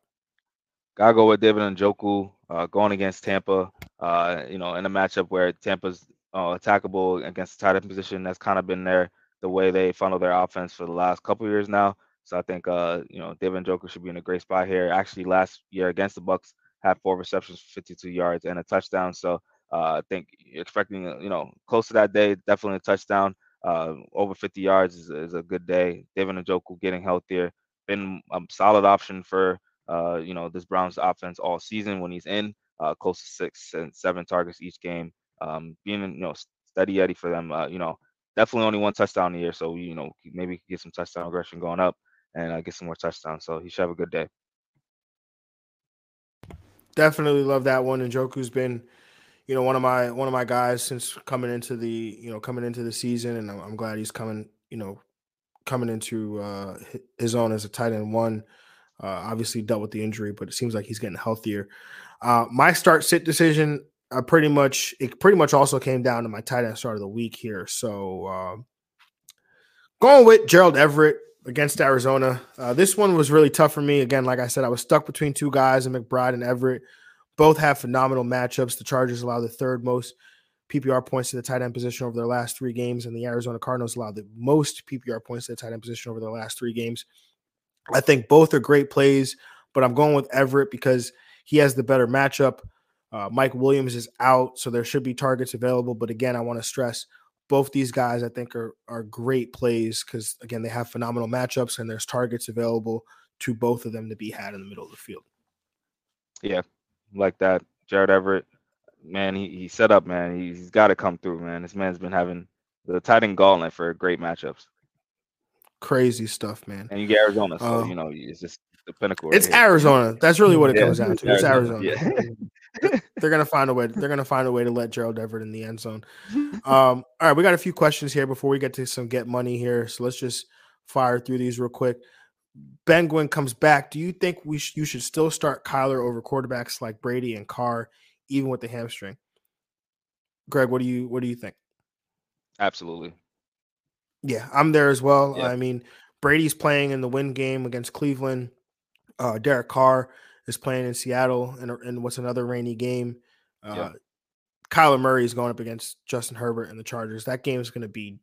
Gotta go with David Njoku uh, going against Tampa. Uh, you know, in a matchup where Tampa's uh, attackable against the tight end position, that's kind of been their the way they funnel their offense for the last couple years now. So I think uh, you know David Njoku should be in a great spot here. Actually, last year against the Bucs, had four receptions, 52 yards, and a touchdown. So uh, I think you're expecting uh, you know close to that day, definitely a touchdown. Uh, over 50 yards is, is a good day. David Njoku getting healthier. been a solid option for uh, you know this Browns offense all season when he's in, uh, close to six and seven targets each game. Um, being you know steady Eddie for them. Uh, you know, definitely only one touchdown a year, so you know maybe get some touchdown aggression going up and get some more touchdowns. So he should have a good day. Definitely love that one. And Joku's been, you know, one of my one of my guys since coming into the you know coming into the season, and I'm, I'm glad he's coming you know coming into uh, his own as a tight end one. Uh, obviously dealt with the injury, but it seems like he's getting healthier. Uh, my start sit decision, I pretty much it pretty much also came down to my tight end start of the week here. So uh, going with Gerald Everett against Arizona. Uh, this one was really tough for me. Again, like I said, I was stuck between two guys, and McBride and Everett. Both have phenomenal matchups. The Chargers allow the third most PPR points to the tight end position over their last three games, and the Arizona Cardinals allow the most PPR points to the tight end position over their last three games. I think both are great plays, but I'm going with Everett because he has the better matchup. Uh, Mike Williams is out, so there should be targets available. But again, I want to stress both these guys. I think are are great plays because again they have phenomenal matchups and there's targets available to both of them to be had in the middle of the field. Yeah, like that, Gerald Everett. Man, he, he set up, man. He's got to come through, man. This man's been having the tight end gauntlet for great matchups crazy stuff, man. And you get Arizona, so uh, you know it's just the pinnacle. It's. Arizona. That's really what it <laughs> yeah, comes down to. It's Arizona. Arizona. Yeah. <laughs> <laughs> they're gonna find a way. They're gonna find a way to let Gerald Everett in the end zone. Um, <laughs> all right, we got a few questions here before we get to some get money here. So let's just fire through these real quick. Ben Gwynn comes back. Do you think we sh- you should still start Kyler over quarterbacks like Brady and Carr, even with the hamstring? Greg, what do you what do you think? Absolutely. Yeah, I'm there as well. I mean, Brady's playing in the win game against Cleveland. Uh, Derek Carr is playing in Seattle in, in what's another rainy game. Uh, Kyler Murray is going up against Justin Herbert and the Chargers. That game is going to be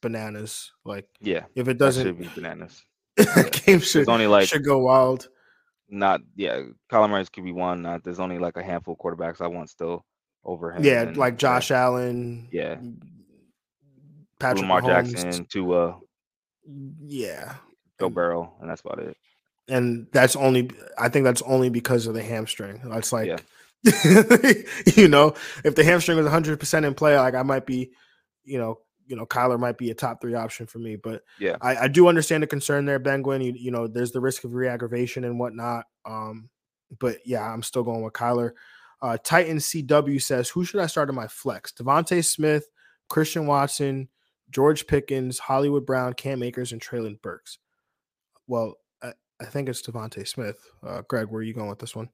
bananas. Like, yeah, if it doesn't, should be bananas. <laughs> game should it's only like should go wild. Not yeah, Kyler Murray could be one. Not there's only like a handful of quarterbacks I want still over him. Yeah, and, like Josh yeah. Allen. Yeah, Patrick Lamar Mahomes, Jackson, Tua, yeah, Joe Burrow, and that's about it. And that's only, I think that's only because of the hamstring. That's like, yeah. <laughs> you know, if the hamstring was 100 percent in play, like I might be, you know, you know, Kyler might be a top three option for me. But yeah, I, I do understand the concern there, Ben Gwynn. You, you know, there's the risk of reaggravation and whatnot. Um, but yeah, I'm still going with Kyler. Uh, Titan CW says, who should I start in my flex? DeVonta Smith, Christian Watson, George Pickens, Hollywood Brown, Cam Akers, and Treylon Burks. Well, I, think it's DeVonta Smith. Uh, Greg, where are you going with this one?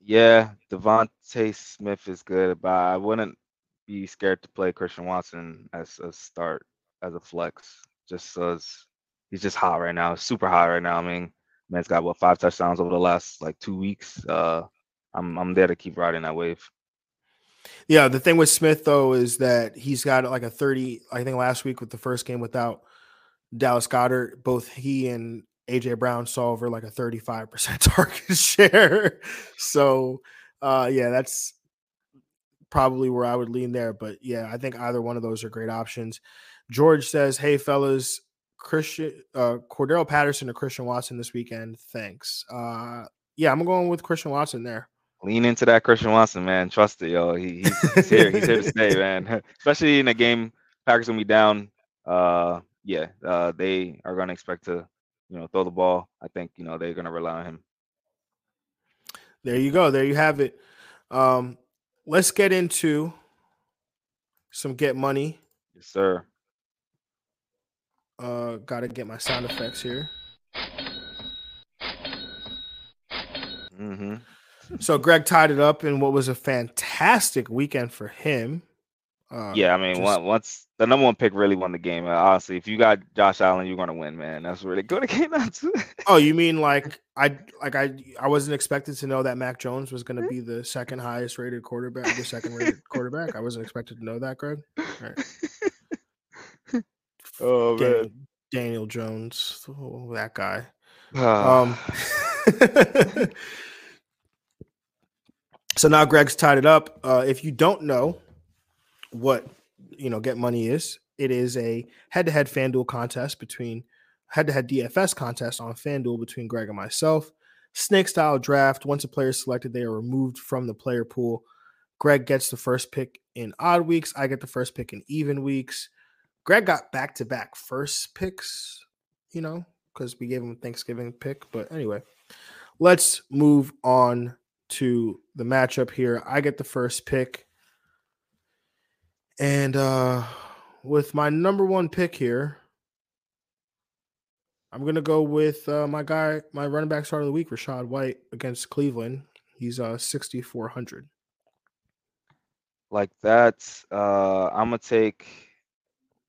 Yeah, DeVonta Smith is good, but I wouldn't be scared to play Christian Watson as a start as a flex, just as he's just hot right now, super hot right now. I mean, man's got what five touchdowns over the last like two weeks. Uh, I'm I'm there to keep riding that wave. Yeah, the thing with Smith though is that he's got like a 30. I think last week with the first game without Dallas Goedert, both he and AJ Brown saw over like a 35% <laughs> target share. So uh yeah, that's probably where I would lean there. But yeah, I think either one of those are great options. George says, Hey fellas, Christian uh Cordarrelle Patterson or Christian Watson this weekend. Thanks. Uh yeah, I'm going with Christian Watson there lean into that Christian Watson, man. Trust it, yo. He, he's, he's here. he's here to stay, <laughs> man. <laughs> Especially in a game Packers gonna be down. Uh, yeah, uh, they are gonna expect to, you know, throw the ball. I think you know they're gonna rely on him. There you go. There you have it. Um, let's get into some get money. Yes, sir. Uh, gotta get my sound effects here. Mm-hmm so Greg tied it up in what was a fantastic weekend for him. Uh, yeah, I mean, just, once the number one pick really won the game. Honestly, if you got Josh Allen, you're gonna win, man. That's really good. <laughs> It came out to. oh, you mean like I like I I wasn't expected to know that Mac Jones was gonna be the second highest rated quarterback, the second rated <laughs> quarterback. I wasn't expected to know that, Greg. <laughs> Oh Daniel, man, Daniel Jones, oh, that guy. um. So now Greg's tied it up. Uh, if you don't know what you know, get money is, it is a head-to-head FanDuel contest between head to head DFS contest on FanDuel between Greg and myself. Snake style draft. Once a player is selected, they are removed from the player pool. Greg gets the first pick in odd weeks. I get the first pick in even weeks. Greg got back to back first picks, you know, because we gave him a Thanksgiving pick. But anyway, let's move on to the matchup here. I get the first pick. And uh with my number one pick here, I'm going to go with uh, my guy, my running back start of the week, Rachaad White against Cleveland. He's uh 6400. Like that, uh, I'm gonna take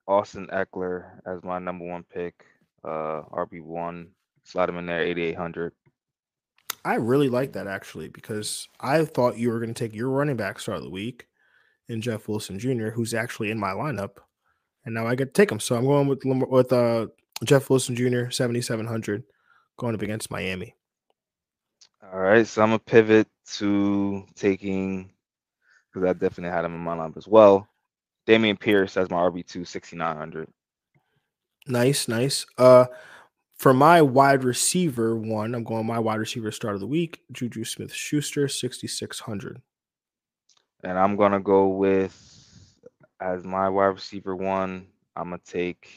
Austin Ekeler as my number one pick. Uh, RB one, slide him in there, 8800. I really like that actually because I thought you were going to take your running back start of the week in Jeff Wilson Jr., who's actually in my lineup, and now I get to take him. So I'm going with with uh, Jeff Wilson Jr. 7700 going up against Miami. All right, so I'm gonna pivot to taking because I definitely had him in my lineup as well. Dameon Pierce as my RB two, 6900. Nice, nice. Uh, for my wide receiver one, I'm going my wide receiver start of the week, Juju Smith Schuster, 6,600. And I'm going to go with, as my wide receiver one, I'm going to take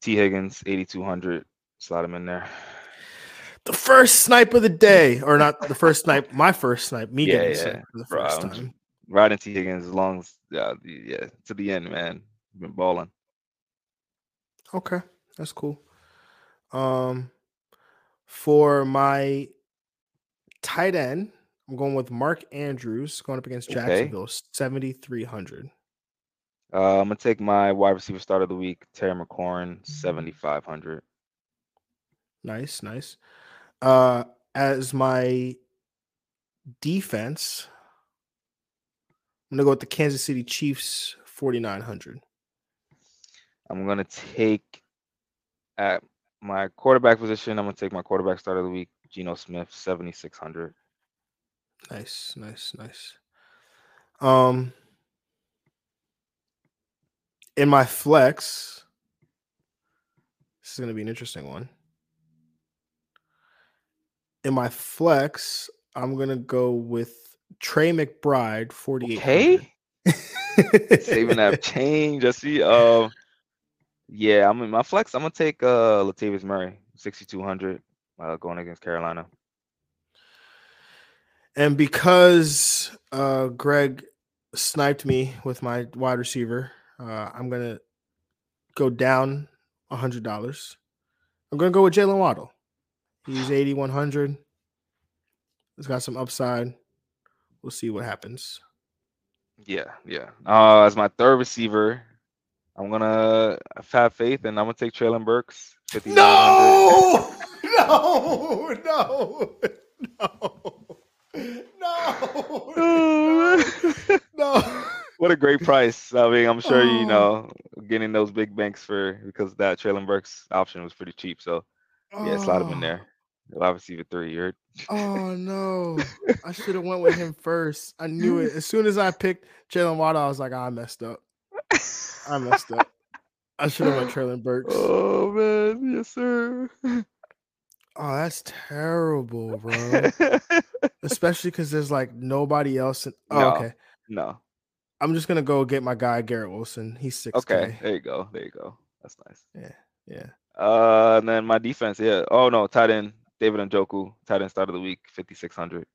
Tee Higgins, 8,200. Slide him in there. The first snipe of the day, or not the first snipe, my first snipe, me yeah, getting yeah. for the first Bro, time. Riding Tee Higgins as long as, yeah, yeah, to the end, man. Been balling. Okay, that's cool. Um, for my tight end, I'm going with Mark Andrews going up against Jacksonville, okay. 7,300. Uh, I'm gonna take my wide receiver start of the week, Terry McLaurin, 7,500. Nice, nice. Uh, as my defense, I'm gonna go with the Kansas City Chiefs, 4,900. I'm gonna take at my quarterback position. I'm gonna take my quarterback start of the week, Geno Smith, seventy six hundred. Nice, nice, nice. Um, in my flex, this is gonna be an interesting one. In my flex, I'm gonna go with Trey McBride, forty eight. Okay. Saving that change. I see. Um. Yeah, I'm in my flex. I'm gonna take uh Latavius Murray, 6200, uh, going against Carolina. And because uh Greg sniped me with my wide receiver, uh, I'm gonna go down a hundred dollars. I'm gonna go with Jaylen Waddle. He's 8100. He's got some upside. We'll see what happens. Yeah, yeah. Uh, as my third receiver, I'm gonna have faith, and I'm gonna take Treylon Burks. No, <laughs> no, <laughs> no, <laughs> no, no, no. <laughs> no. What a great price! I mean, I'm sure you oh. know getting those big banks for because that Treylon Burks option was pretty cheap. So yeah, slide him in there. Oh. Wide receiver three. You're. oh no! I <laughs> should have went with him first. I knew it. As soon as I picked Jaylen Waddle, I was like, oh, I messed up. I messed up. I should have went Treylon Burks. <laughs> Oh man, yes sir. Oh, that's terrible, bro. Especially because there's like nobody else. In- oh, no, okay. No. I'm just gonna go get my guy Garrett Wilson. He's six. Okay, there you go. There you go. That's nice. Yeah, yeah. Uh, and then my defense. Yeah. Oh no, tight end David Njoku, tight end start of the week, fifty six hundred.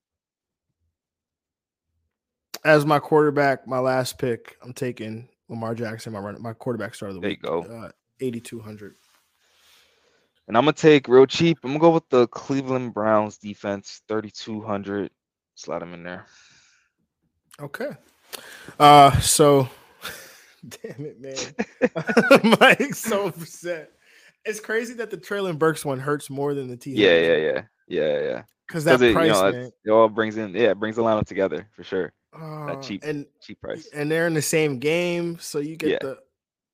As my quarterback, my last pick, I'm taking Lamar Jackson, my run, my quarterback start of the there week. There you go. Uh, 8,200. And I'm gonna take real cheap. I'm gonna go with the Cleveland Browns defense, 3,200. Slide them in there. Okay. Uh, so <laughs> damn it, man. <laughs> <laughs> Mike, so upset. It's crazy that the Treylon Burks one hurts more than the T. Yeah, yeah, yeah, yeah, yeah. Because that it, price, you know, man. it all brings in, yeah, it brings the lineup together for sure. Uh, that cheap and cheap price. And they're in the same game, so you get yeah. the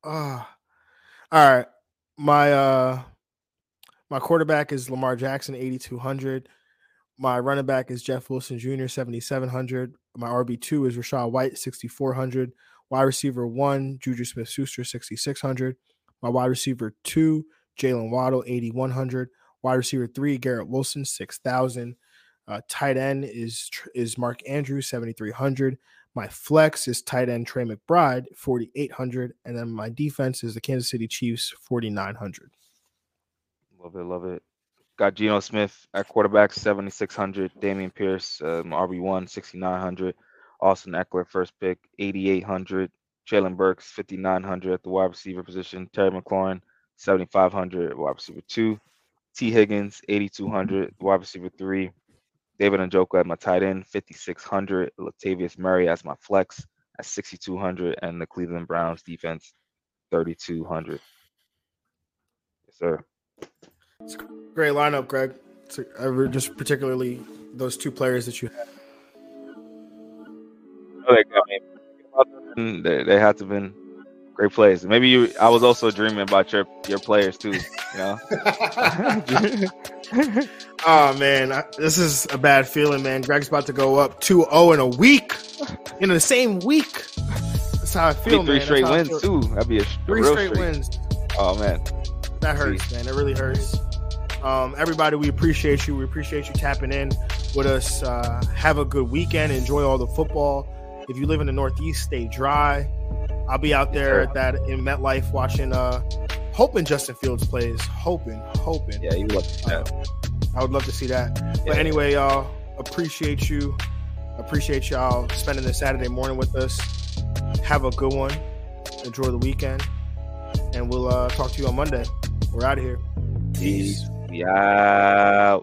uh all right. My uh my quarterback is Lamar Jackson, 8,200. My running back is Jeff Wilson Jr., 7,700. My RB2 is Rachaad White, 6,400. Wide receiver one, Juju Smith Schuster, 6,600. My wide receiver two, Jaylen Waddle, 8,100. Wide receiver three, Garrett Wilson, 6,000. Uh, tight end is is Mark Andrews, 7,300. My flex is tight end Trey McBride, 4,800. And then my defense is the Kansas City Chiefs, 4,900. Love it, love it. Got Geno Smith at quarterback, 7,600. Dameon Pierce, um, RB1, 6,900. Austin Ekeler, first pick, 8,800. Treylon Burks, 5,900 at the wide receiver position. Terry McLaurin, 7,500 wide receiver two. Tee Higgins, 8,200 wide receiver three. David Njoku at my tight end, 5,600. Latavius Murray as my flex at 6,200. And the Cleveland Browns defense, 3,200. Yes, sir. It's a great lineup, Greg. A, just particularly those two players that you had. Oh, they, they had to have been great plays. Maybe you. I was also dreaming about your your players too. You know. <laughs> <laughs> oh man, I, this is a bad feeling, man. Greg's about to go up 2-0 in a week, in the same week. That's how I feel, three man. straight wins too. That'd be a three straight streak. wins. Oh man, that hurts, man. It really hurts. Um, everybody, we appreciate you. We appreciate you tapping in with us. Uh, have a good weekend. Enjoy all the football. If you live in the Northeast, stay dry. I'll be out there at that in MetLife watching, uh, hoping Justin Fields plays. Hoping, hoping. Yeah, you love that. Uh, I would love to see that. Yeah. But anyway, y'all, appreciate you. Appreciate y'all spending this Saturday morning with us. Have a good one. Enjoy the weekend. And we'll uh, talk to you on Monday. We're out of here. Peace. Yeah.